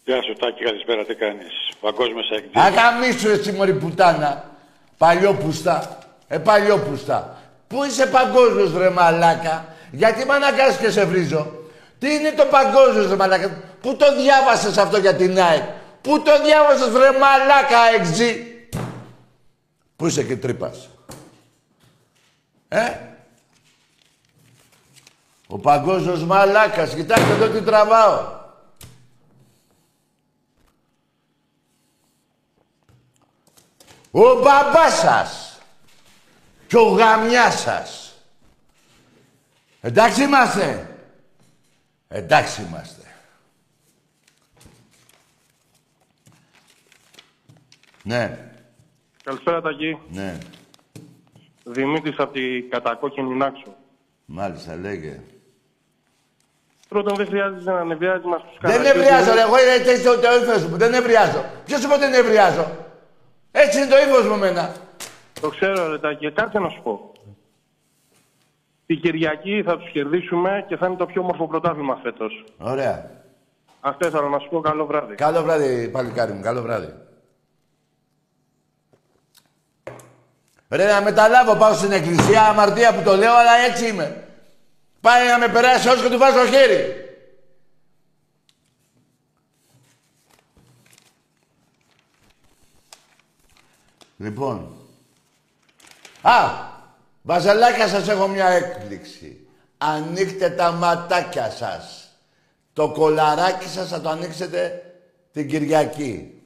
Γεια σου Τάκη, καλησπέρα, τι κάνεις; Παγκόσμιος εκτζής.
Αγαμίσου εσύ μωρή πουτάνα. Παλιόπουστα. Ε, παλιόπουστα. Πού είσαι παγκόσμιος ρε μαλάκα; Γιατί με αναγκάζεις και σε βρίζω. Τι είναι το παγκόσμιος ρε μαλάκα; Πού το διάβασες αυτό για την ΑΕΚ; Πού το διάβασες ρε μαλάκα εξζή. Πού είσαι και τρύπας; Ε; Ο παγκόσμιος μαλάκας. Κοιτάξτε εδώ τι τραβάω. Ο μπαμπάς σας και ο γαμιάς σας. Εντάξει είμαστε. Εντάξει είμαστε. Ναι,
Καλησπέρα Τακί.
ναι.
Δημήτρης από την κατακόκκινη Νάξο.
Μάλιστα, λέγε.
Πρώτον, δεν χρειάζεται να ανεβιάζει μας τους
Δεν
καναλιώτες.
νευριάζω, ρε. Εγώ είναι έτσι το, το ύφος μου. Δεν νευριάζω. Ποιος είπε ότι δεν νευριάζω. Έτσι είναι το ύφος μου εμένα.
Το ξέρω, ρε Τάκη. Κάτσε να σου πω. Την Κυριακή θα τους κερδίσουμε και θα είναι το πιο όμορφο πρωτάθλημα φέτος.
Ωραία.
Αυτό ήθελα να σου πω. Καλό βράδυ.
Καλό βράδυ, παλικάρι μου. Καλό βράδυ. Ρε, να μεταλάβω, πάω στην εκκλησία, αμαρτία που το λέω, αλλά έτσι είμαι. Πάει να με περάσει όσο και του βάζω χέρι. Λοιπόν. Α! Βαζελάκια σας έχω μια έκπληξη. Ανοίχτε τα ματάκια σας. Το κολαράκι σας θα το ανοίξετε την Κυριακή.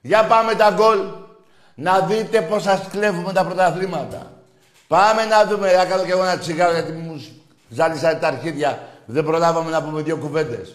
Για πάμε τα γκολ. Να δείτε πώς σας κλέβουμε τα πρωταθλήματα. Πάμε να δούμε. Να κάνω κι εγώ ένα τσιγάρο γιατί μου ζάλισαν τα αρχίδια. Δεν προλάβαμε να πούμε δύο κουβέντες.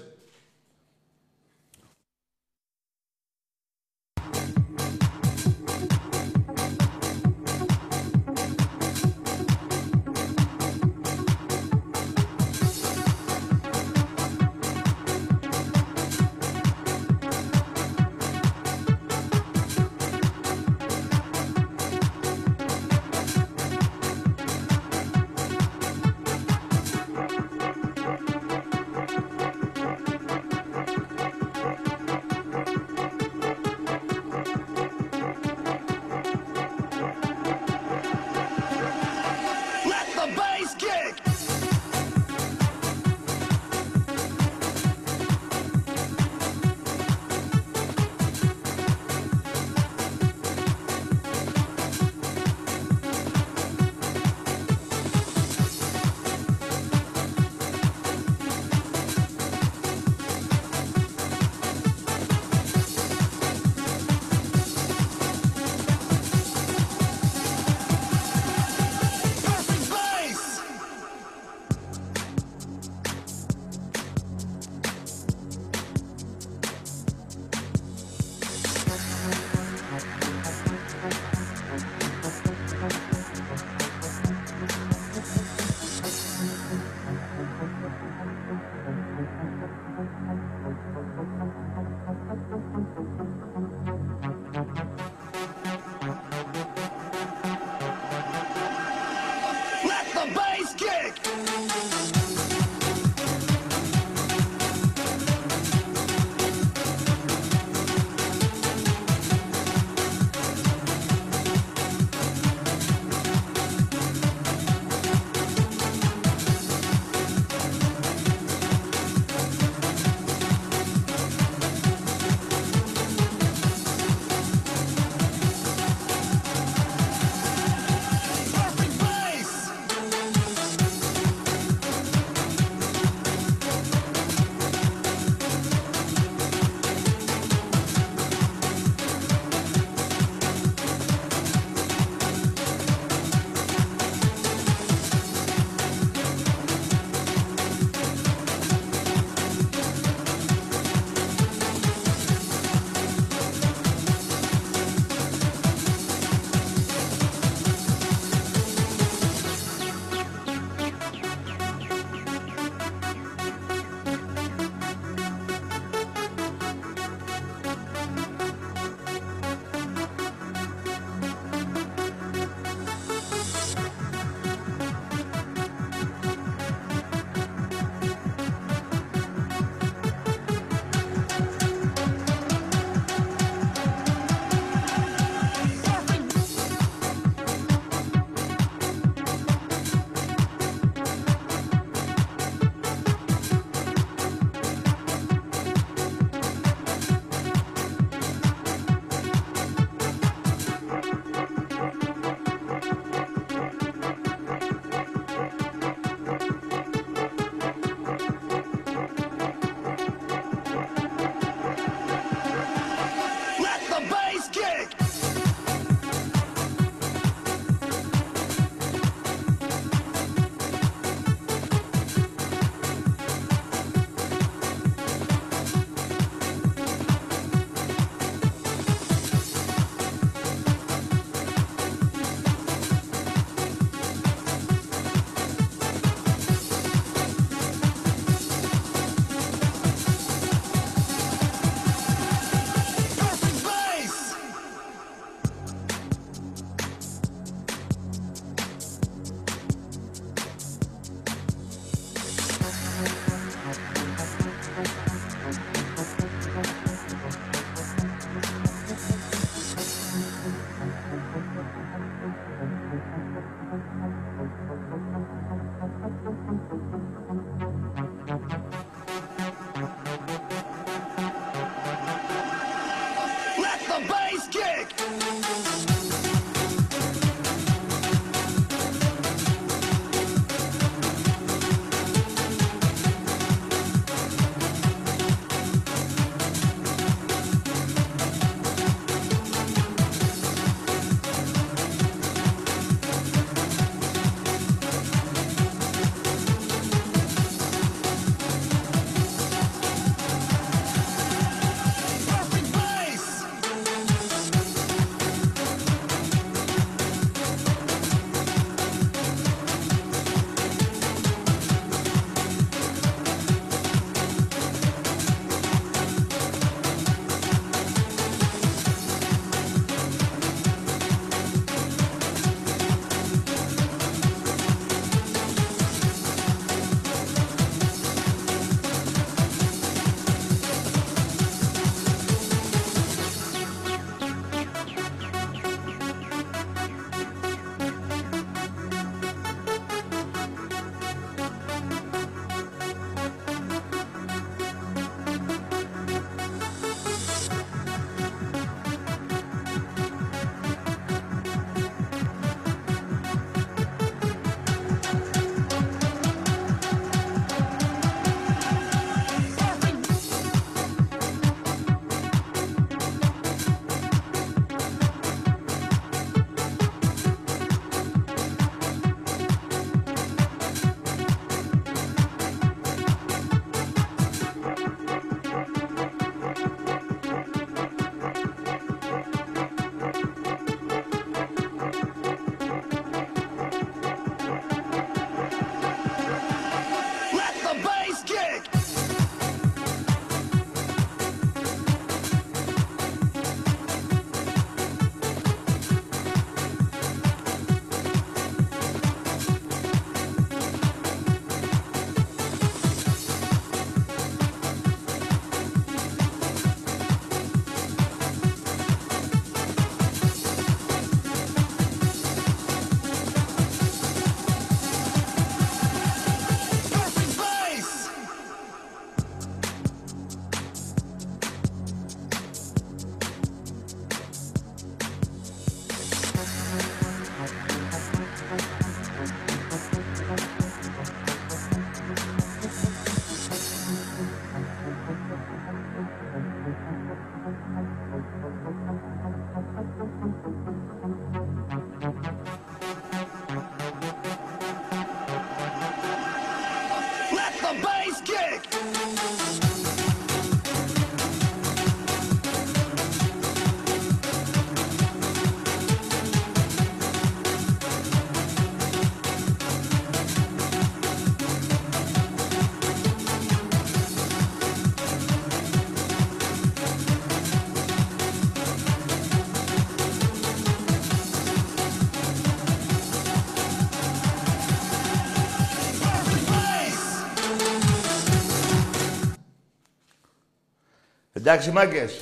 Εντάξει, μάγκες.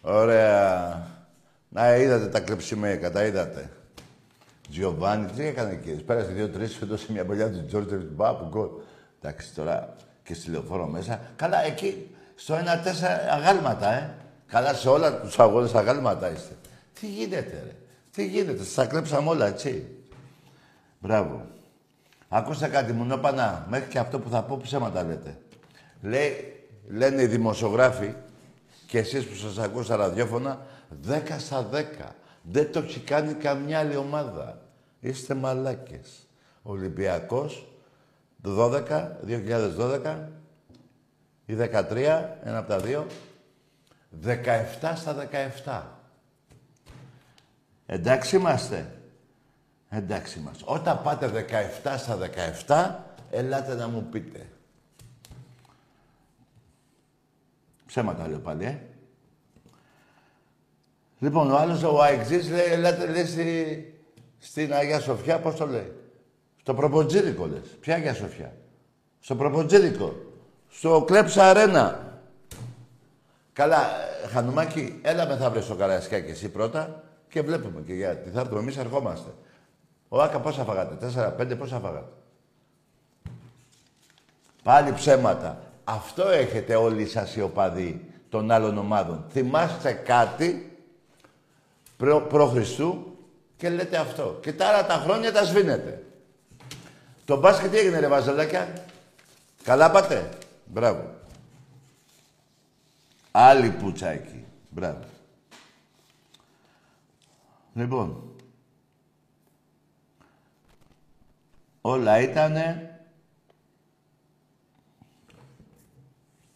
Ωραία. Να, είδατε τα κλεψιμέκα, τα είδατε. Τζιοβάνι, τι έκανε εκεί. Πέρασε δύο-τρεις, σου έδωσε μια μπολιά του Τζόρτζερ του Μπάπου γκολ. Εντάξει τώρα και στη λεωφόρο μέσα. Καλά, εκεί στο 1-4 αγάλματα, ε. Καλά, σε όλα τους αγώνες αγάλματα είστε. Τι γίνεται, ρε. Τι γίνεται, σας κλέψαμε όλα, έτσι. Μπράβο. Ακούστε κάτι, μου νόπανα, μέχρι και αυτό που θα πω ψέματα λέτε. Λέει, λένε οι δημοσιογράφοι και εσείς που σας ακούω στα ραδιόφωνα, 10 στα 10. Δεν το έχει κάνει καμιά άλλη ομάδα. Είστε μαλάκες. Ολυμπιακός, 12, 2012 ή 13, ένα από τα δύο, 17 στα 17. Εντάξει είμαστε. Εντάξει είμαστε. Όταν πάτε 17 στα 17, ελάτε να μου πείτε. Ψέματα λέω πάλι, ε. Λοιπόν, ο άλλος, ο Αεξής, λέει, ελάτε, λέει, στη, στην Αγία Σοφιά, πώς το λέει; Στο Προποτζίδικο, λες. Ποια Αγία Σοφιά; Στο Προποτζίδικο. Στο Κλέψα Αρένα. Καλά, ε, Χανουμάκη, έλα μεθαύριο στο Καραϊσκάκι εσύ πρώτα και βλέπουμε και γιατί θα έρθουμε. Εμείς ερχόμαστε. Ο Άκα πόσα φάγατε, τέσσερα, πέντε πόσα φάγατε; Πάλι ψέματα. Αυτό έχετε όλοι σας οι οπαδοί των άλλων ομάδων. Θυμάστε κάτι προ, προ Χριστού και λέτε αυτό. Και τα άλλα τα χρόνια τα σβήνετε. Το μπάσκετ τι έγινε ρε βαζελάκια; Καλά πάτε; Μπράβο. Άλλη πουτσα εκεί. Μπράβο. Λοιπόν. Όλα ήτανε...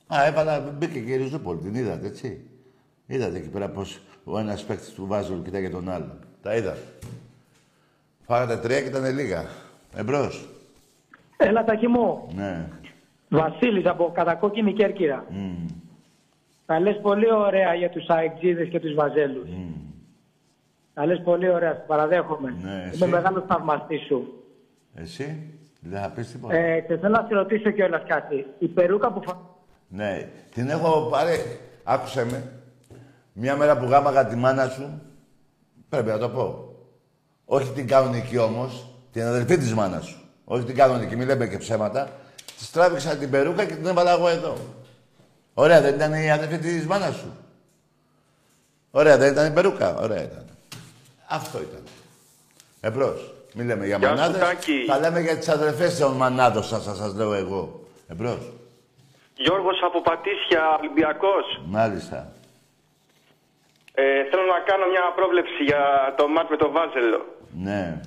Α, έβαλα, μπήκε και η Ριζούπολη, την είδατε, έτσι. Είδατε εκεί πέρα πως ο ένας παίκτης του Βάζελου κοιτάει τον άλλο. Τα είδατε. Φάγατε τρία και ήταν λίγα. Εμπρός.
Έλα, ταχύ μου.
Ναι.
Βασίλης από κατακόκκινη Κέρκυρα.
Mm.
Τα λες πολύ ωραία για τους αεξίδες και τους βαζέλους.
Mm.
Τα λες πολύ ωραία, σε παραδέχομαι.
Ναι, εσύ.
Είμαι μεγάλος θαυμαστής σου.
Εσύ, δεν θα πεις τίποτα.
Ε, και θέλω να σε ρωτήσω κιόλας κάτι. Η περούκα που φα...
Ναι, την έχω πάρει. Άκουσε με. Μια μέρα που γάμαγα τη μάνα σου, πρέπει να το πω. Όχι την κανονική όμως, την αδελφή της μάνας σου. Όχι την κανονική, μην λέμε και ψέματα. Της τράβηξα την περούκα και την έβαλα εγώ εδώ. Ωραία, δεν ήταν η αδελφή της μάνας σου. Ωραία, δεν ήταν η περούκα. Ωραία ήταν. Αυτό ήταν. Εμπρός. Μην λέμε για
Γεια σου,
μανάδες.
Τάκη.
Θα λέμε για τις αδελφές των μανάδων σας, σας, σας λέω εγώ. Εμπρός.
Γιώργος από Πατήσια, Ολυμπιακός.
Μάλιστα.
Ε, θέλω να κάνω μια πρόβλεψη για το μάτς με το Βάζελο.
Ναι.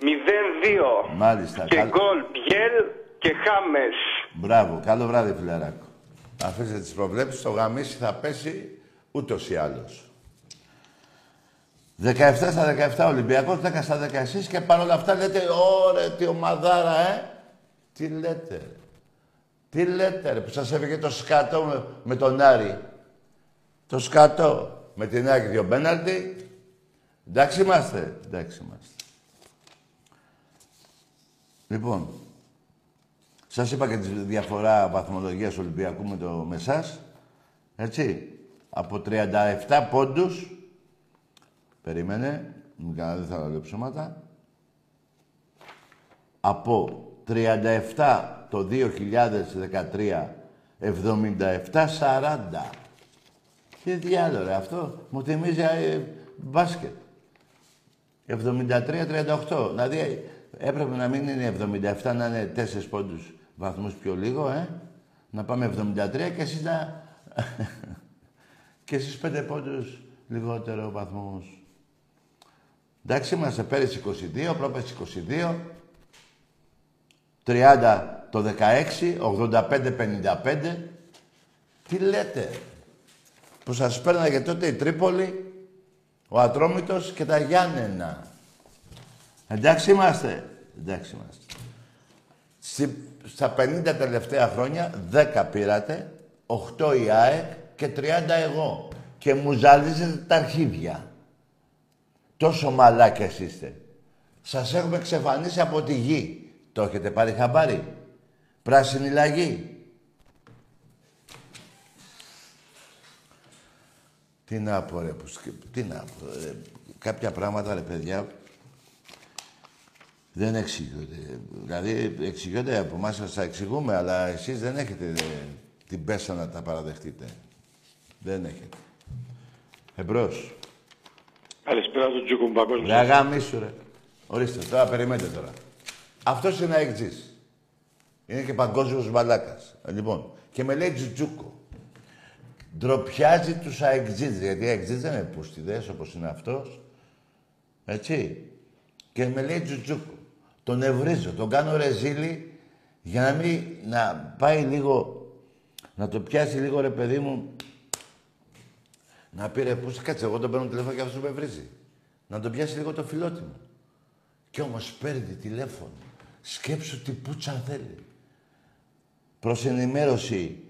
0-2
Μάλιστα.
και
Καλ-
γκολ Μπιέλ και Χάμες.
Μπράβο. Καλό βράδυ, φιλαράκο. Αφήστε τις προβλέψεις, το γαμίσι θα πέσει ούτως ή άλλως. 17 στα 17 Ολυμπιακός, 10 στα 10 εσείς και παρόλα αυτά λέτε «Ωρε, τι ομαδάρα, ε!» Τι λέτε, ρε. Τι λέτε, ρε, που σας έφυγε το σκατό με, με τον Άρη; Το σκατό. Με την Άκη δύο πέναλτι; Εντάξει είμαστε. Εντάξει είμαστε. Λοιπόν, σας είπα και τη διαφορά βαθμολογίας Ολυμπιακού με το με εσάς. Έτσι. Από 37 πόντους. Περίμενε. Μην κάνω, δεν θα λέω ψώματα. Από 37 το 2013, 77-40. Τι διάλογο ρε, αυτό μου θυμίζει ε, μπάσκετ. 73-38. Δηλαδή έπρεπε να μην είναι 77, να είναι 4 πόντους βαθμούς πιο λίγο, ε. Να πάμε 73 και εσείς να... και εσείς 5 πόντους λιγότερο βαθμούς. Εντάξει, είμαστε πέρυσι 22, πρόπερσι 22, 30 το 16, 85-55. Τι λέτε; Που σας πέρναγε τότε η Τρίπολη, ο Ατρόμητος και τα Γιάννενα. Εντάξει είμαστε. Εντάξει είμαστε. Στη- στα 50 τελευταία χρόνια, 10 πήρατε, 8 η ΑΕΚ και 30 εγώ. Και μου ζαλίζετε τα αρχίδια. Τόσο μαλάκες είστε. Σας έχουμε εξαφανίσει από τη γη. Το έχετε πάρει χαμπάρι; Πράσινη λαγή; Τι να πω, ρε, που σκε- τι να πω, ρε. Κάποια πράγματα, ρε, παιδιά, δεν εξηγούνται. Δηλαδή, εξηγούνται από εμάς, σας τα εξηγούμε, αλλά εσείς δεν έχετε ε, την πέσα να τα παραδεχτείτε. Δεν έχετε. Εμπρός.
Καλησπέρα στον Τζούκο Παγκόσμιο.
Ρε αγάμισου, ρε. Ορίστε, τώρα περιμένετε τώρα. Αυτός είναι αεκτζής. Είναι και παγκόσμιος μαλάκας. Ε, Λοιπόν, και με λέει Τζουτζούκο. Ντροπιάζει τους αεκτζίδες, γιατί οι αεκτζίδες δεν είναι πούστιδες όπως είναι αυτός. Έτσι. Και με λέει Τζουτζούκο. Τον ευρίζω, τον κάνω ρεζίλι για να μην, να πάει λίγο, να το πιάσει λίγο ρε παιδί μου, να πει ρε πούστη, κάτσε, εγώ τον παίρνω τηλέφωνο και αυτός με βρίζει. Να τον πιάσει λίγο το φιλότιμο. Κι όμως παίρνει τηλέφωνο. Σκέψου τι πουτσα θέλει. Προς ενημέρωση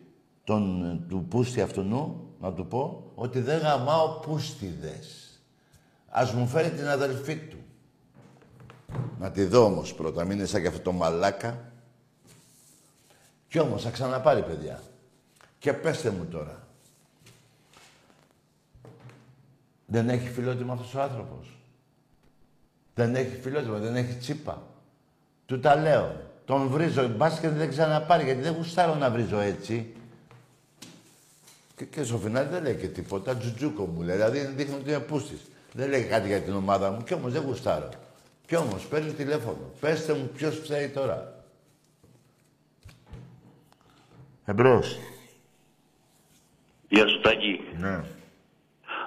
των, του πούστη αυτού να του πω ότι δεν γαμάω πούστιδες. Ας μου φέρει την αδελφή του. Να τη δω όμως πρώτα, μην είναι σαν και αυτό το μαλάκα. Κι όμως θα ξαναπάρει, παιδιά. Και πέστε μου τώρα. Δεν έχει φιλότιμο αυτός ο άνθρωπος. Δεν έχει φιλότιμο, δεν έχει τσίπα. Του τα λέω. Τον βρίζω, μπας και δεν ξαναπάρει, γιατί δεν γουστάρω να βρίζω έτσι. Και, και στο φινάλι δεν λέει και τίποτα, τζουτζούκο μου λέει. Δηλαδή δείχνει ότι είναι πούστης. Δεν λέει κάτι για την ομάδα μου, κι όμως δεν γουστάρω. Κι όμως παίρνει τηλέφωνο. Πέστε μου ποιος φταίει τώρα. Εμπρός.
Γεια σου Τάκη.
Ναι.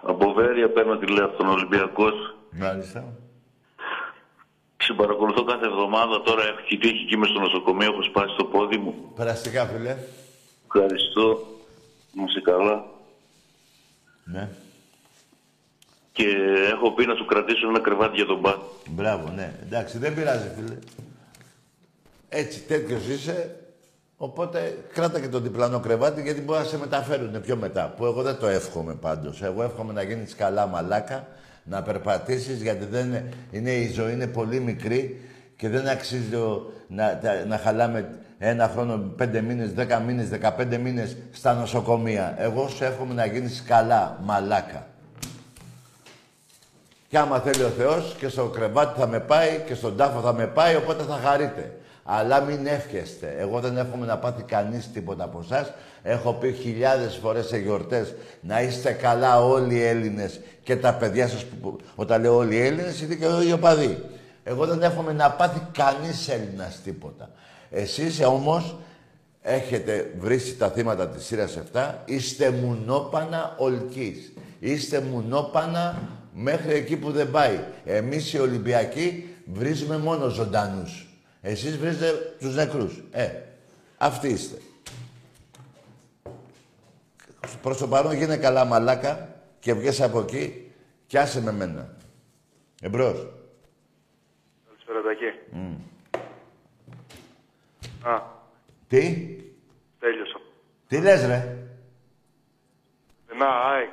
Από Βέρεια παίρνω τηλέφωνο Ολυμπιακός.
Μάλιστα.
Σε παρακολουθώ κάθε εβδομάδα. Τώρα έχω και τύχει εκεί μες στο νοσοκομείο. Έχω σπάσει το πόδι μου.
Περαστικά, φίλε.
Ευχαριστώ. Να είσαι καλά.
Ναι.
Και έχω πει να σου κρατήσω ένα κρεβάτι για τον μπα.
Μπράβο, ναι. Εντάξει, δεν πειράζει, φίλε. Έτσι, τέτοιος είσαι. Οπότε κράτα και το διπλανό κρεβάτι γιατί μπορεί να σε μεταφέρουν πιο μετά. Που εγώ δεν το εύχομαι πάντως. Εγώ εύχομαι να γίνεις καλά μαλάκα, να περπατήσεις γιατί δεν είναι, είναι, η ζωή είναι πολύ μικρή και δεν αξίζει ο- να, τα- να χαλάμε ένα χρόνο, πέντε μήνες, δέκα μήνες, δεκαπέντε μήνες στα νοσοκομεία. Εγώ σου εύχομαι να γίνεις καλά μαλάκα. Και άμα θέλει ο Θεός και στο κρεβάτι θα με πάει και στον τάφο θα με πάει, οπότε θα χαρείτε. Αλλά μην εύχεστε. Εγώ δεν εύχομαι να πάθει κανείς τίποτα από εσάς. Έχω πει χιλιάδες φορές σε γιορτές να είστε καλά όλοι οι Έλληνες και τα παιδιά σας που, που- όταν λέω όλοι οι Έλληνες είναι και οι οπαδοί. Εγώ δεν εύχομαι να πάθει κανείς Έλληνας τίποτα. Εσείς όμως έχετε βρήσει τα θύματα της σειράς 7, είστε μουνόπανα ολκής. Είστε μουνόπανα μέχρι εκεί που δεν πάει. Εμείς οι Ολυμπιακοί βρίζουμε μόνο ζωντανούς. Εσείς βρίζετε τους νεκρούς. Ε, αυτοί είστε. Προς το παρόν γίνε καλά μαλάκα και βγες από εκεί και άσε με μένα. Εμπρός.
Καλησπέρα Τάκη.
Μμ.
Α,
Τι,
τέλειωσα.
τι λες ρε;
Να, ΑΕΚ.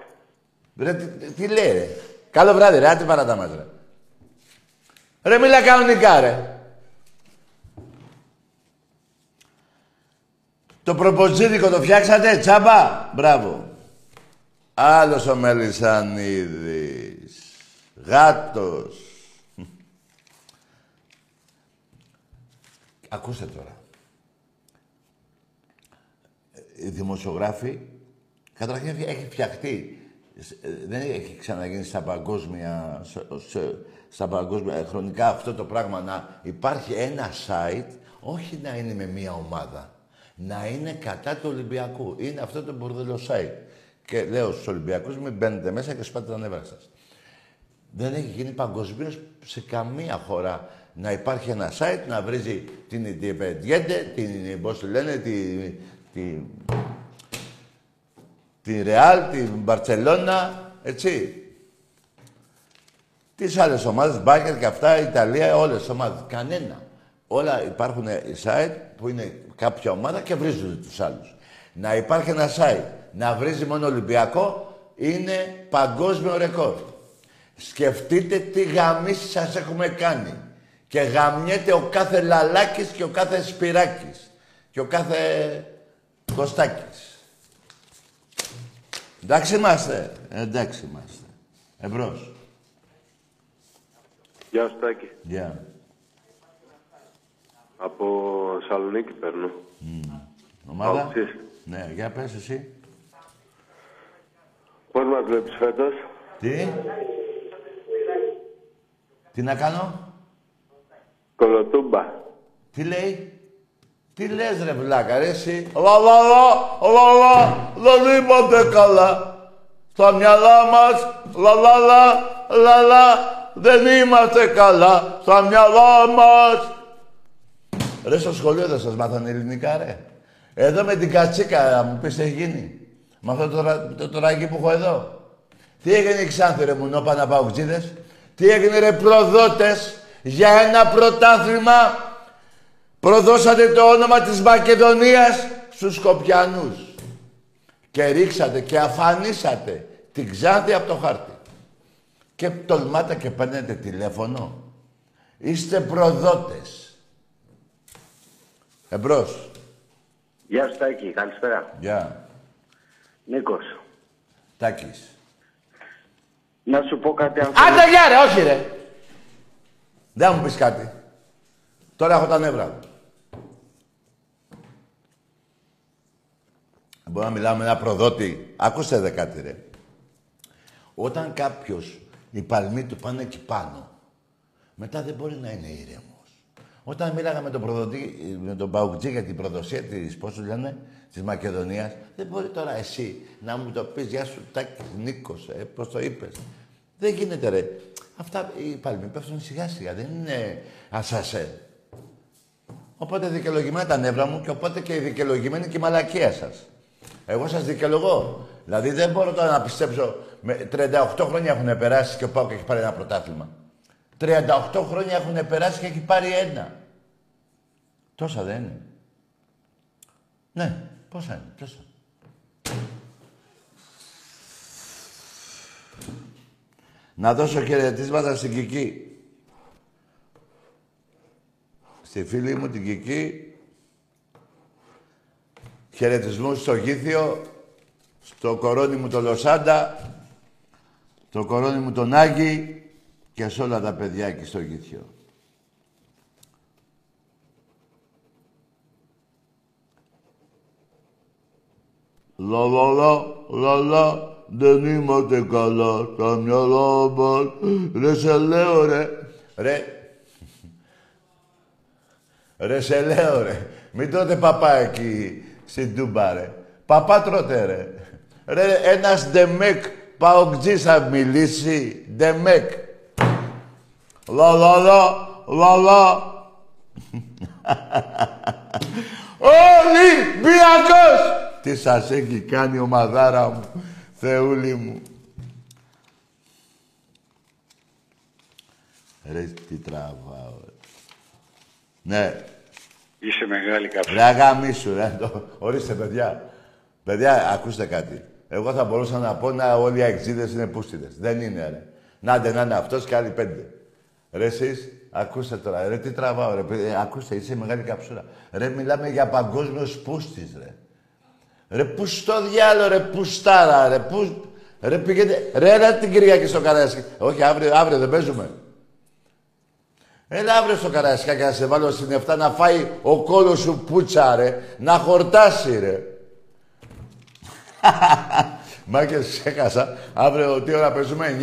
Ρε, τι, τι λέει ρε; Καλό βράδυ ρε, άντε παράτα μας ρε. Ρε, μίλα κανονικά ρε. Το προποζίδικο το φτιάξατε, τσάμπα; Μπράβο. Άλλος ο Μελισανίδης. Γάτος. Ακούστε τώρα. Οι δημοσιογράφοι, καταρχήν έχει φτιαχτεί. ε, Δεν έχει ξαναγίνει στα παγκόσμια, σε- σε- στα παγκόσμια χρονικά αυτό το πράγμα να υπάρχει ένα site, όχι να είναι με μία ομάδα. Να είναι κατά του Ολυμπιακού. Είναι αυτό το μπορδελό site. Και λέω στους Ολυμπιακούς μην μπαίνετε μέσα και σπάτε τα νεύρα σας. Δεν έχει γίνει παγκοσμίως σε καμία χώρα να υπάρχει ένα site να βρίζει την Ιντιεπεντιέντε, την, πώς τη λένε, τη, τη, τη Ρεάλ, την Μπαρτσελώνα, έτσι. Τις άλλες ομάδες, Μπάκερ και αυτά, Ιταλία, όλες τις ομάδες. Κανένα. Όλα υπάρχουν site που είναι κάποια ομάδα και βρίζουν τους άλλους. Να υπάρχει ένα site να βρίζει μόνο Ολυμπιακό είναι παγκόσμιο ρεκόρ. Σκεφτείτε τι γαμίσεις σας έχουμε κάνει. Και γαμιέται ο κάθε Λαλάκης και ο κάθε Σπυράκης. Και ο κάθε Κωστάκης. Εντάξει είμαστε. Εντάξει είμαστε. Εμπρός.
Γεια σου Τάκη.
Γεια.
Από Σαλονίκη παίρνω.
Ομάδα;
Αοξής.
Ναι, για πες εσύ.
Πώς μας βλέπεις φέτος;
Τι; Τι να κάνω;
Κολοτούμπα.
Τι λέει; Τι λες ρε βλάκα ρε εσύ. Λα λα λα λα λα δεν είμαστε καλά. Στα μυαλά μας λα λα λα λα λα δεν είμαστε καλά. Στα μυαλά μας. Ρε στο σχολείο δεν σας μάθανε ελληνικά ρε. Εδώ με την κατσίκα να μου πεις τι έχει γίνει. Με αυτό το, ρα- το τωράκι που έχω εδώ. Τι έγινε η Ξάνθη ρε μουνόπανα παουτζίδες. Τι έγινε ρε προδότες για ένα πρωτάθλημα; Προδώσατε το όνομα της Μακεδονίας στους Σκοπιανούς. Και ρίξατε και αφανίσατε την Ξάνθη από το χάρτη. Και τολμάτε και παίρνετε τηλέφωνο. Είστε προδότες. Εμπρός.
Γεια σου Τάκη, καλησπέρα.
Γεια.
Νίκος.
Τάκης.
Να σου πω κάτι αν
Άντε γεια ρε, όχι ρε. Δεν θα μου πεις κάτι. Τώρα έχω τα νεύρα μου. Μπορώ να μιλάω με ένα προδότη. Ακούστε δε κάτι ρε. Όταν κάποιος, οι παλμοί του πάνε εκεί πάνω, μετά δεν μπορεί να είναι ήρεμος. Όταν μίλαγα με τον προδοτή, με τον Παουτζή για την προδοσία της, πώς τους λένε, της Μακεδονίας, δεν μπορεί τώρα εσύ να μου το πεις, γεια σου Τάκη Νίκος, ε, πώς το είπες. Δεν γίνεται ρε. Αυτά οι παλμοί πέφτουν σιγά σιγά, δεν είναι ασασέ. Οπότε δικαιολογημένα τα νεύρα μου και οπότε και δικαιολογημένη και η μαλακία σας. Εγώ σας δικαιολογώ. Δηλαδή δεν μπορώ τώρα να πιστέψω. Με 38 χρόνια έχουν περάσει και ο Πάοκ έχει πάρει ένα πρωτάθλημα. 38 χρόνια έχουν περάσει και έχει πάρει ένα. Τόσα δεν είναι. Ναι, πόσα είναι, τόσα. Να δώσω χαιρετίσματα στην Κική. Στη φίλη μου την Κική. Χαιρετισμούς στο Γήθιο, στο κορώνι μου το Λοσάντα, στο κορώνι μου τον Άγη και σε όλα τα παιδιά εκεί στο Γήθιο. Λα λα λα λα λα δεν είμαστε καλά στα μυαλά μας. Ρε σε λέω ρε. Ρε. Ρε σε λέω ρε. Μην τρώτε παπά εκεί στην Τούμπα ρε. Παπά τρώτε ρε. Ρε ένας ντεμεκ παοκτζής θα μιλήσει. Ντεμέκ. Λα λα λα λα λα. Ολυμπιακός! Τι σας έχει κάνει η ομαδάρα μου, Θεούλη μου. Ρε, τι τραβάω. ρε. Ναι,
Είσαι μεγάλη καψή.
ρε άι γαμήσου, ρε. Το- Ορίστε, παιδιά. Παιδιά, ακούστε κάτι. Εγώ θα μπορούσα να πω να όλοι οι αεξίδες είναι πούστιδες. Δεν είναι, ρε. Να άντε να είναι αυτός και άλλοι πέντε. Ρε εσείς, ακούστε τώρα. Ρε, τι τραβάω, ρε. παιδιά, ακούστε, είσαι μεγάλη καψούρα. Ρε, μιλάμε για παγκόσμιος πούστης, ρε. Ρε, πού στο διάλο, ρε, πουστάρα, ρε, πού... Ρε, πήγαινε... Ρε, έλα την Κυριακή στο Καραϊσκάκι. Όχι, αύριο, αύριο δεν παίζουμε. Έλα αύριο στο Καραϊσκάκι να σε βάλω στην 7 να φάει ο κόλος σου πουτσα, ρε. Να χορτάσει, ρε. Μάκες, έχασα. Αύριο τι ώρα παίζουμε,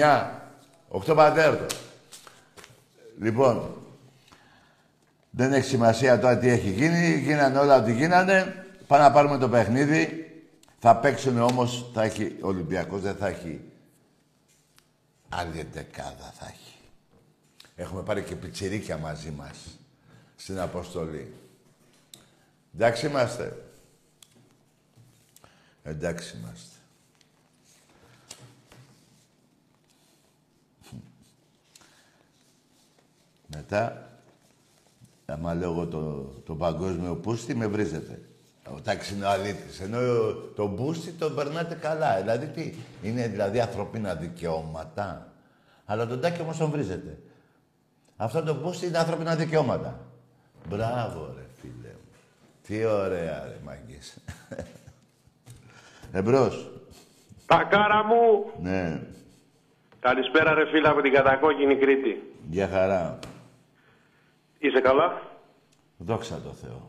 9. 8 πατέρτο. Λοιπόν, δεν έχει σημασία τώρα τι έχει γίνει. Γίνανε όλα ό,τι γίνανε. Πάμε να πάρουμε το παιχνίδι. Θα παίξουν όμως, θα έχει ο Ολυμπιακός, δεν θα έχει άλλη εντεκάδα θα έχει. Έχουμε πάρει και πιτσιρίκια μαζί μας στην αποστολή. Εντάξει είμαστε. Εντάξει είμαστε. Μετά, άμα λέω εγώ το, το παγκόσμιο πούστη, με βρίζετε. Ο Τάκης είναι ο αλήτης. Ενώ το μπούστι το περνάτε καλά. Δηλαδή τι, είναι δηλαδή ανθρωπίνα δικαιώματα. Αλλά τον Τάκη όμως τον βρίζετε. Αυτό το μπούστι είναι ανθρώπινα δικαιώματα. Μπράβο ρε φίλε μου. Τι ωραία ρε μαγκής. Εμπρός.
Τακάρα μου.
Ναι.
Καλησπέρα ρε φίλα από την κατακόκκινη Κρήτη.
Γεια χαρά.
Είσαι καλά;
Δόξα τω Θεώ.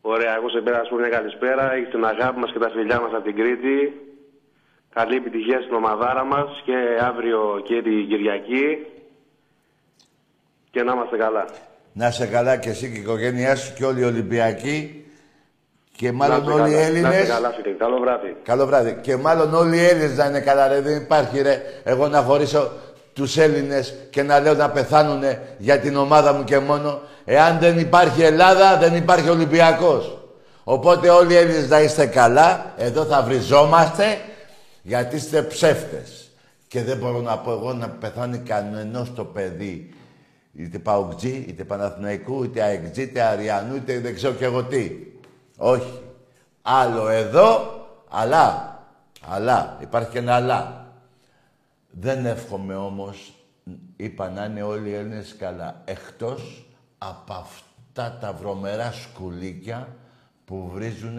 Ωραία, εγώ σε πέρα να σου πω μια καλησπέρα. Έχεις την αγάπη μας και τα φιλιά μας από την Κρήτη. Καλή επιτυχία στην ομαδάρα μας και αύριο και την Κυριακή. Και να είμαστε καλά.
Να σε καλά και εσύ και η οικογένειά σου και όλοι οι Ολυμπιακοί. Και
Να
μάλλον
είστε
όλοι οι
καλά. Να
Έλληνες.
είστε καλά, φίλε. Καλό βράδυ.
Καλό βράδυ. Και μάλλον όλοι οι Έλληνες να είναι καλά, ρε. Δεν υπάρχει, ρε. Εγώ να χωρίσω τους Έλληνες και να λέω να πεθάνουν για την ομάδα μου και μόνο. Εάν δεν υπάρχει Ελλάδα, δεν υπάρχει Ολυμπιακός. Οπότε όλοι οι Έλληνες να είστε καλά. Εδώ θα βριζόμαστε γιατί είστε ψεύτες. Και δεν μπορώ να πω εγώ να πεθάνει κανενός το παιδί. Είτε Παουτζή, είτε Παναθηναϊκού, είτε Αεκτζή, είτε Αριανού, είτε δεν ξέρω κι εγώ τι. Όχι. Άλλο εδώ, αλλά, αλλά, υπάρχει και ένα αλλά. Δεν εύχομαι όμως, είπα να είναι όλοι οι Έλληνες καλά, εκτός από αυτά τα βρωμερά σκουλίκια που βρίζουν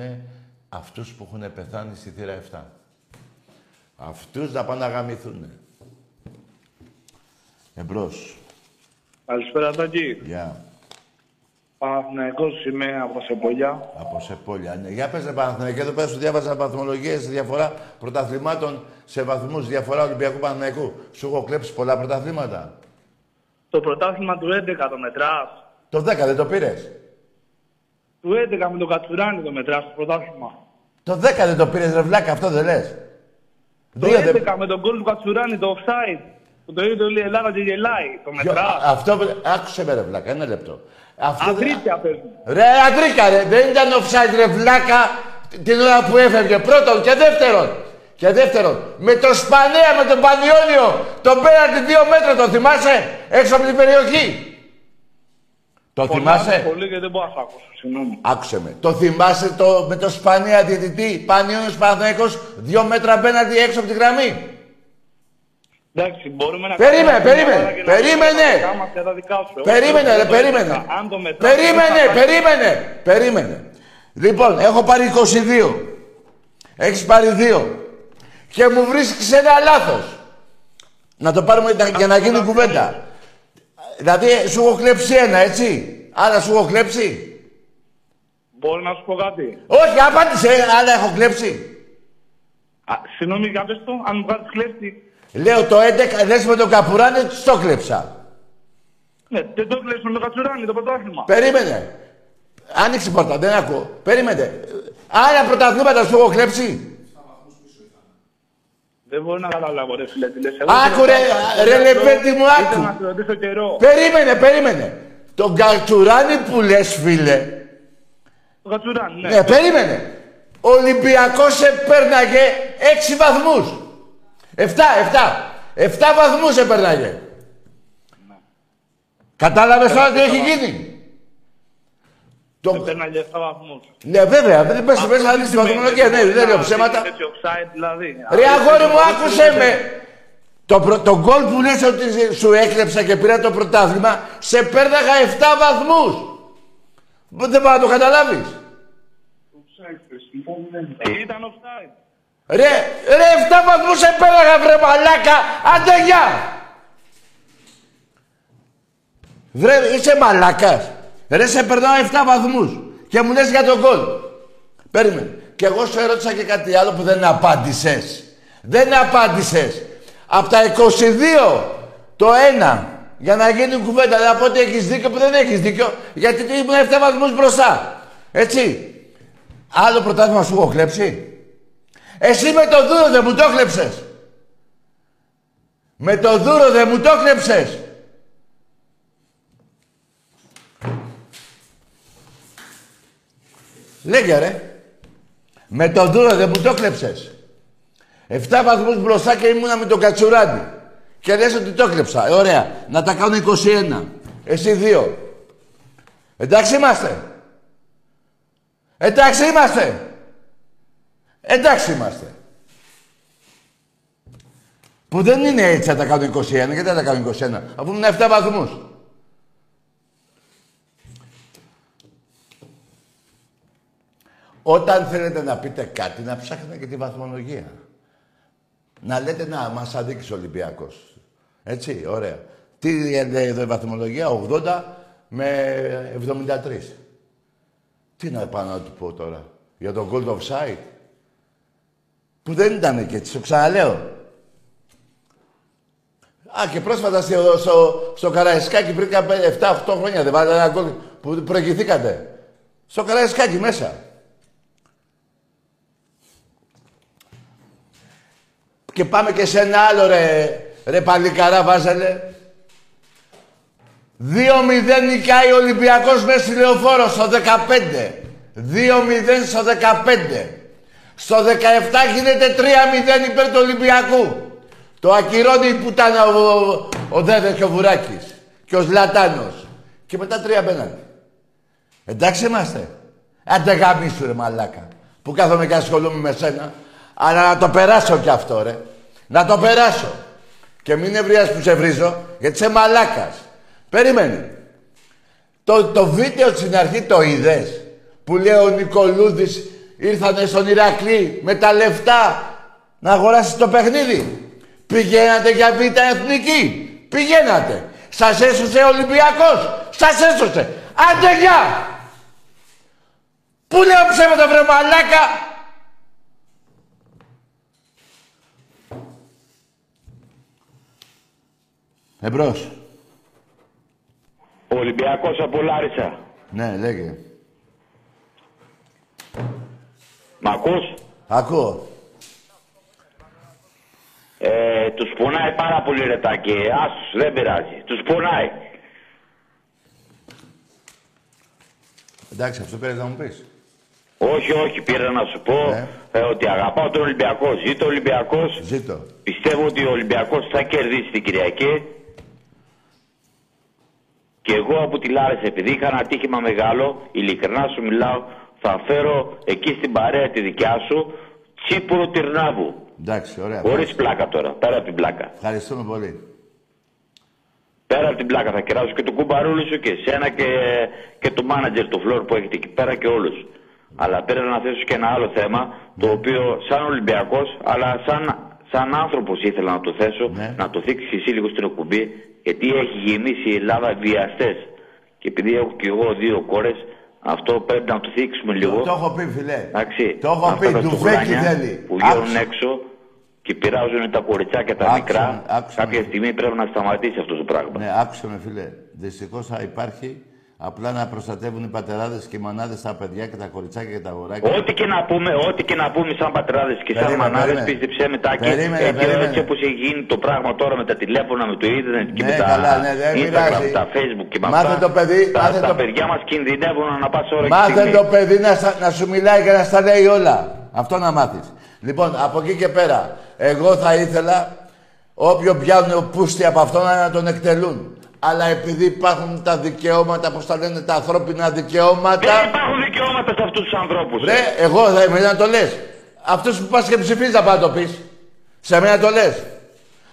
αυτούς που έχουν πεθάνει στη θύρα 7. Αυτούς να πάνε να γαμηθούν. Εμπρός.
Καλησπέρα, Τάκη.
Γεια.
Παναθηναϊκός είμαι από Σεπολιά.
Από Σεπόλια. Ναι. Για πες, ρε Παναθηναϊκέ, εδώ πέρα σου διάβαζα βαθμολογίες, διαφορά πρωταθλημάτων σε βαθμούς, διαφορά Ολυμπιακού Παναθηναϊκού. Σου έχω κλέψει πολλά πρωταθλήματα.
Το πρωτάθλημα του 11 το μετράς.
Το 10 δεν το πήρες.
Του 11 με τον Κατσουράνη το μετράς το πρωτάθλημα.
Το 10 δεν το πήρες, ρε βλάκα, αυτό δεν λες.
Το
Δύο
11
δεν-
με τον γκολ του Κατσουράνη, το offside. Που το είδε όλη η Ελλάδα και γελάει. Το
Ποιο-
μετράς.
α- Αυτό, άκουσε με ρε βλάκα, ένα λεπτό. Αυτό δεν-
Αντρίκια πες μου.
Ρε Αντρίκα, ρε, δεν ήταν offside ρε βλάκα την ώρα που έφευγε. Πρώτον και δεύτερον. Και δεύτερον, με το Σπανέα, με τον Πανιόνιο, τον πέρατε δύο μέτρα, το θυμάσαι, έξω από την περιοχή; Το θυμάσαι;
Πολύ και δεν μπορώ να σ' ακούσω. Συγγνώμη.
Άκουσε με. Το θυμάσαι το, με το Σπανία διαιτητή, Πανιόνιος Παναθηναϊκός, δύο μέτρα απέναντι έξω από τη γραμμή;
Εντάξει, μπορούμε να
Περίμενε,
κάνουμε
περίμενε,
μια ώρα και να
περίμενε.
πούμε τα δικά μας και τα δικά σου. Εγώ
Περίμενε,
δεν
ρε,
το
περίμενε.
έλεγα. Αν το μετράς,
Περίμενε,
δεν θα-
περίμενε, περίμενε. Λοιπόν, έχω πάρει 22. Έχεις πάρει 2. Και μου βρίσκεις ένα λάθος. Να το πάρουμε να- για να γίνει κουβέντα. Δηλαδή, σου έχω κλέψει ένα, έτσι; Άρα σου έχω κλέψει;
Μπορώ να σου πω κάτι;
Όχι, απάντησε, άλλα έχω κλέψει.
Α, Συγγνώμη, για πες το, αν μου βγάζεις κλέφτη.
Λέω το 11, λες με τον Καπουράνη, στο κλέψα.
Ναι, δεν το κλέψουμε με τον Κατσουράνη, το πρωτάθλημα.
Περίμενε. Άνοιξε η πόρτα, δεν ακούω. Περίμενε. Άλλα πρωταθλήματα σου έχω κλέψει.
Δεν μπορώ να καταλάβω, ρε φίλε, τι λες. Εγώ
Άκου
θέλω
ρε,
να-
ρε λεπέτη μου,
Ήθελα
άκου.
να σε ρωτήσω καιρό.
Περίμενε, περίμενε. Τον Κατσουράνη που λες, φίλε.
Το Κατσουράνη, ναι.
Ναι, περίμενε. Ο Ολυμπιακός επέρναγε 6 βαθμούς. 7, 7. 7 βαθμούς επέρναγε. Κατάλαβες τώρα τι έχει γίνει;
Το... Παίρναγε 7 βαθμούς.
Ναι, βέβαια, δεν πες μέσα να δεις τη βαθμολογία. Ναι, δεν λέω ψέματα.
Έτσι offside, δηλαδή.
Ρε αγόρι μου, άκουσε με. Το, προ... το γκολ που λες ότι σου έκλεψα και πήρα το πρωτάθλημα, σε πέρναγα 7 βαθμούς. Δεν πάω να το καταλάβεις.
Ε, Ήταν offside.
Ρε, ρε, 7 βαθμούς σε πέραγα, βρε μαλάκα. Άντε, γεια. Βρε, είσαι μαλάκας. Ρε, σε περνάω 7 βαθμούς. Και μου λες για τον γκολ. Περίμενε. Και εγώ σου ερώτησα και κάτι άλλο που δεν απάντησες. Δεν απάντησες. Από τα 22, το 1, για να γίνει κουβέντα, να πω ότι έχεις δίκιο που δεν έχεις δίκιο, γιατί ήμουν 7 βαθμούς μπροστά. Έτσι. Άλλο πρωτάθλημα σου έχω κλέψει. Εσύ με το δούρο δεν μου το κλέψες. Με το δούρο δεν μου το κλέψες. Λέγε ρε. Με το δούρο δεν μου το κλέψες. Εφτά βαθμούς μπροστά και ήμουνα με τον Κατσουράνη. Και λες ότι το κλέψα. Ε, ωραία. Να τα κάνω 21. Εσύ δύο. Εντάξει είμαστε. Εντάξει είμαστε. Εντάξει είμαστε. Που δεν είναι έτσι να τα κάνω 21. Γιατί να τα κάνω 21. Αφού ήμουν 7 βαθμούς. Όταν θέλετε να πείτε κάτι, να ψάχνετε και τη βαθμολογία. να λέτε να μας αδίκησε ο Ολυμπιακός. Έτσι, ωραία. Τι λέει εδώ η βαθμολογία, 80 με 73. Τι να πάω να του πω τώρα, για το gold offside. Που δεν ήταν και έτσι, το ξαναλέω. Α, και πρόσφατα στο, στο, στο Καραϊσκάκι πριν 7-8 χρόνια δεν βάλατε ένα γκολ που προηγηθήκατε. Στο Καραϊσκάκι μέσα. Και πάμε και σε ένα άλλο ρε, ρε παλικαρά βάζελε. 2-0 νικάει ο Ολυμπιακός μέσα στη Λεωφόρο στο 15. 2-0 στο 15. Στο 17 γίνεται 3-0 υπέρ του Ολυμπιακού. Το ακυρώνει που ήταν ο, ο, ο Δέδες και ο Βουράκης. Και ο Ζλατάνος. Και μετά τρία πέναντι. Εντάξει είμαστε. Άντε γαμίσου ρε μαλάκα. Που κάθομαι και ασχολούμαι με σένα. Αλλά να το περάσω κι αυτό ρε. Να το περάσω. Και μην ευριάς που σε βρίζω, γιατί είσαι μαλάκας. Περίμενε. Το, το βίντεο στην αρχή το είδες. Που λέει ο Νικολούδης ήρθανε στον Ηρακλή με τα λεφτά να αγοράσει το παιχνίδι. Πηγαίνατε για β' εθνική. Πηγαίνατε. Σας έσωσε ο Ολυμπιακός. Σας έσωσε. Άντε γεια. Πού λέω ψέματα βρε μαλάκα; Εμπρός.
Ο Ολυμπιακός από Λάρισα.
Ναι, λέγε.
Μ' ακούς;
Ακούω.
Ε, τους πονάει πάρα πολύ ρετάκι. Άσους, δεν πειράζει. Τους πονάει.
Εντάξει, αυτό πήρες να μου πεις.
Όχι, όχι, πήρα να σου πω ε, ότι αγαπάω τον Ολυμπιακό. Ζήτω ο Ολυμπιακός.
Ζήτω.
Πιστεύω ότι ο Ολυμπιακός θα κερδίσει την Κυριακή. Και εγώ από τη Λάρισα, επειδή είχα ένα τύχημα μεγάλο, ειλικρινά σου μιλάω, θα φέρω εκεί στην παρέα τη δικιά σου τσίπουρο τυρνάβου.
Εντάξει, ωραία.
Χωρίς πλάκα τώρα, πέρα από την πλάκα.
Ευχαριστούμε πολύ.
Πέρα από την πλάκα θα κεράσω και τον κουμπαρούλη σου και εσένα και, και το μάνατζερ του φλόρ που έχετε εκεί πέρα και όλους. Αλλά πέρα να θέσω και ένα άλλο θέμα, το οποίο σαν Ολυμπιακός, αλλά σαν, σαν άνθρωπος ήθελα να το θέσω, να το θίξεις εσύ λίγο στην εκπομπή, γιατί έχει γεμίσει η Ελλάδα βιαστές. Και επειδή έχω και εγώ δύο κόρες, αυτό πρέπει να το θίξουμε λίγο.
Το έχω πει, φιλέ.
Εντάξει,
Το έχω
να
πει,
φέρω
του
στουγούνια
φέκει θέλει.
Που βγαίνουν
Άκουσε.
έξω και πειράζουν τα κοριτσάκια τα μικρά. Κάποια στιγμή πρέπει να σταματήσει αυτό το πράγμα.
Ναι, άκουσε με, φίλε. Δυστυχώς θα υπάρχει απλά να προστατεύουν οι πατεράδες και οι μανάδε τα παιδιά και τα κοριτσάκια και τα αγοράκια.
Ό,τι και να πούμε, ό,τι και να πούμε σαν πατράδες και σαν
Περίμενε,
μανάδες,
περίμενε.
πίστεψέ με τάκι,
Περίμενε,
έτσι,
περίμενε.
έτσι όπως έχει γίνει το πράγμα τώρα με τα τηλέφωνα, με το ίντερνετ και
Ναι,
με τα
καλά, ναι, δεν
Instagram,
πειράζει.
τα Facebook και με
Μάθε
αυτά,
το παιδί,
τα,
μάθε
τα
το-
παιδιά μας κινδυνεύουν να πας ώρα και
Μάθε
στιγμή.
το παιδί να, στα- να σου μιλάει και να στα λέει όλα. Αυτό να μάθεις. Λοιπόν, από εκεί και πέρα, εγώ θα ήθελα όποιον πιάνουν πούστη από αυτόν να τον εκτελούν. Αλλά επειδή υπάρχουν τα δικαιώματα, πώς τα λένε, τα ανθρώπινα δικαιώματα...
Δεν υπάρχουν δικαιώματα σε αυτούς τους ανθρώπους.
Ρε, εγώ θα είμαι να το λες. Αυτούς που πας και ψηφίζεις να πάει να το πεις. Σε μένα το λες.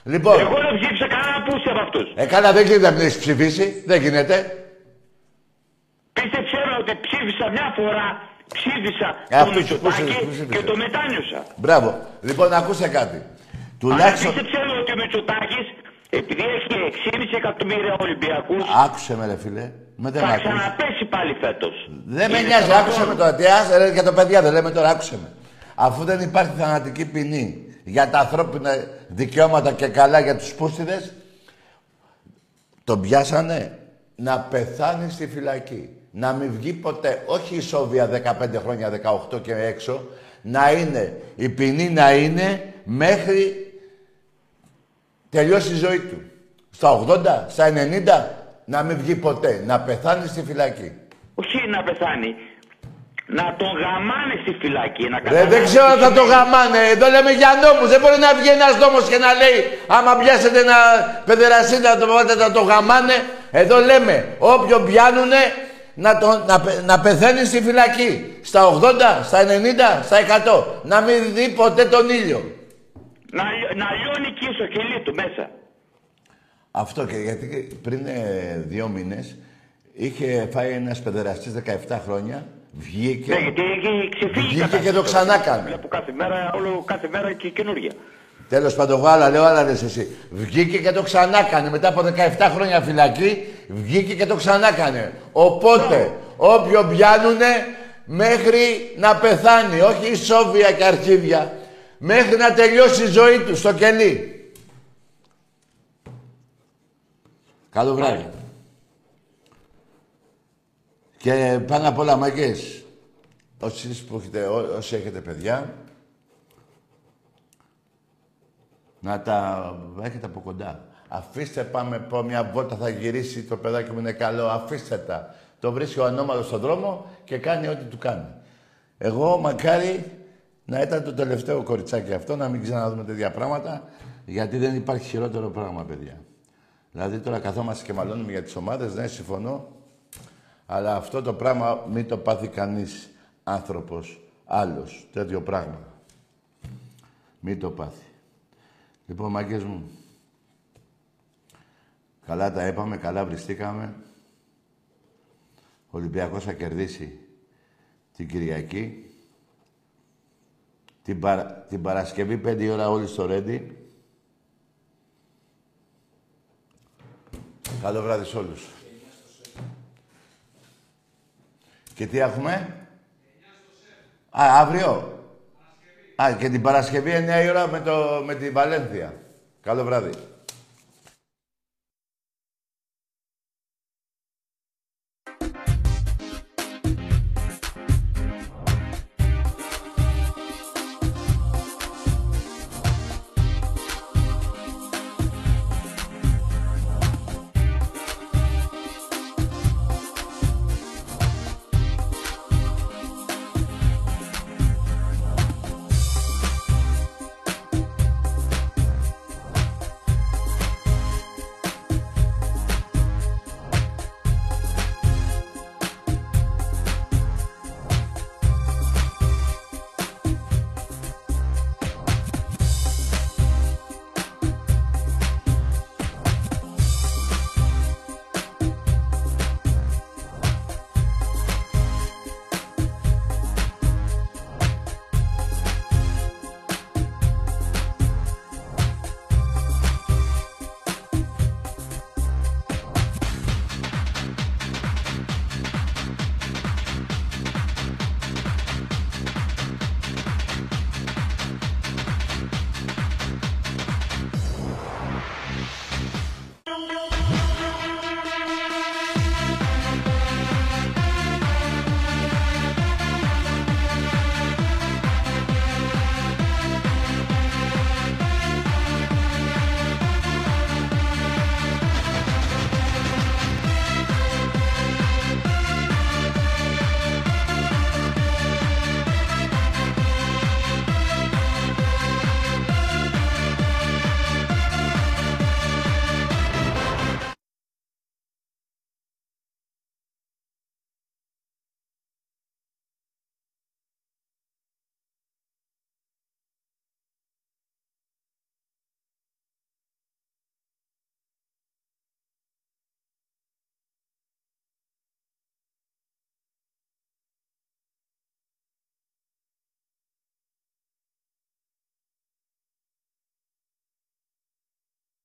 Λοιπόν,
Εγώ δεν ψήφισα κανένα πούστη από αυτούς.
ε, καλά δεν γίνεται να μην έχεις ψηφίσει. Δεν γίνεται.
Πίστεψέ με ότι ψήφισα μια φορά, ψήφισα
Ε,
το
αυτούς που ψήφισες,
Μητσοτάκη
που ψήφισες.
και το μετάνιωσα.
Μπράβο. Λοιπόν, ακούσε κάτι.
Αλλά
Τουλάχιστον...
πίστεψέ με ότι ο Μητσοτάκης, επειδή έχει 6,5 εκατομμύρια Ολυμπιακούς,
Άκουσε με ρε φίλε. Με δεν
θα
μ' ακούς.
ξαναπέσει πάλι φέτος.
Δεν με
Είναι
νοιάζει,
σαν
άκουσε
τον-
με τώρα. Τι άσε ρε για το παιδιά, δεν λέμε τώρα, άκουσε με. Αφού δεν υπάρχει θανατική ποινή για τα ανθρώπινα δικαιώματα και καλά για τους πούστιδες, τον πιάσανε να πεθάνει στη φυλακή. Να μην βγει ποτέ, όχι ισόβια 15 χρόνια, 18 και έξω, να είναι, η ποινή να είναι μέχρι τελειώσει η ζωή του. Στα 80, στα 90, να μην βγει ποτέ, να πεθάνει στη φυλακή.
Όχι να πεθάνει. Να τον γαμάνε στη φυλακή. Να
Ρε,
καταλάβεις
δεν ξέρω αν
τι
θα το
σημαίνει.
γαμάνε. Εδώ λέμε για νόμους. Δεν μπορεί να βγει ένας νόμος και να λέει άμα πιάσετε ένα παιδεραστή να το βάλετε να το γαμάνε. Εδώ λέμε όποιον πιάνουνε να, το, να, πε- να πεθαίνει στη φυλακή. Στα 80, στα 90, στα 100. Να μην δει ποτέ τον ήλιο.
Να, λιω- να λιώνει εκεί στο κελί του μέσα.
Αυτό και γιατί πριν ε, δύο μήνες είχε φάει ένας παιδεραστής 17 χρόνια, βγήκε,
Ναι, γιατί έχει ξεφύγει η
βγήκε
κατάσταση.
και το ξανά έκανε.
Βλέπω κάθε μέρα, όλο κάθε μέρα και καινούργια.
Τέλος πάντων, εγώ άλλα λέω, άλλα λες εσύ. Βγήκε και το ξανάκανε. Μετά από 17 χρόνια φυλακή, βγήκε και το ξανάκανε. Οπότε, όποιον πιάνουνε, μέχρι να πεθάνει. Όχι σόβια και αρχίδια. Μέχρι να τελειώσει η ζωή του στο κελί. Καλό βράδυ. Και πάνω απ' όλα, μαγκές, όσοι, που έχετε, ό- όσοι έχετε παιδιά, να τα έχετε από κοντά. Αφήστε, πάμε πω μια βόλτα, θα γυρίσει το παιδάκι μου είναι καλό. Αφήστε τα. Το βρίσκει ο ανώμαλος στον δρόμο και κάνει ό,τι του κάνει. Εγώ μακάρι να ήταν το τελευταίο κοριτσάκι αυτό, να μην ξαναδούμε τέτοια πράγματα, γιατί δεν υπάρχει χειρότερο πράγμα, παιδιά. Δηλαδή τώρα καθόμαστε και μαλώνουμε για τις ομάδες, ναι, συμφωνώ. Αλλά αυτό το πράγμα μην το πάθει κανείς άνθρωπος άλλος. Τέτοιο πράγμα. Μην το πάθει. Λοιπόν, μάγκες μου, καλά τα είπαμε, καλά βριστήκαμε. Ο Ολυμπιακός θα κερδίσει την Κυριακή. Την, Παρα- την Παρασκευή, πέντε η ώρα όλοι στο Ρέντι. Καλό βράδυ σε όλους. Και τι έχουμε; Α, αύριο. Α, και την Παρασκευή 9 η ώρα με, το, με τη Βαλένθια. Καλό βράδυ.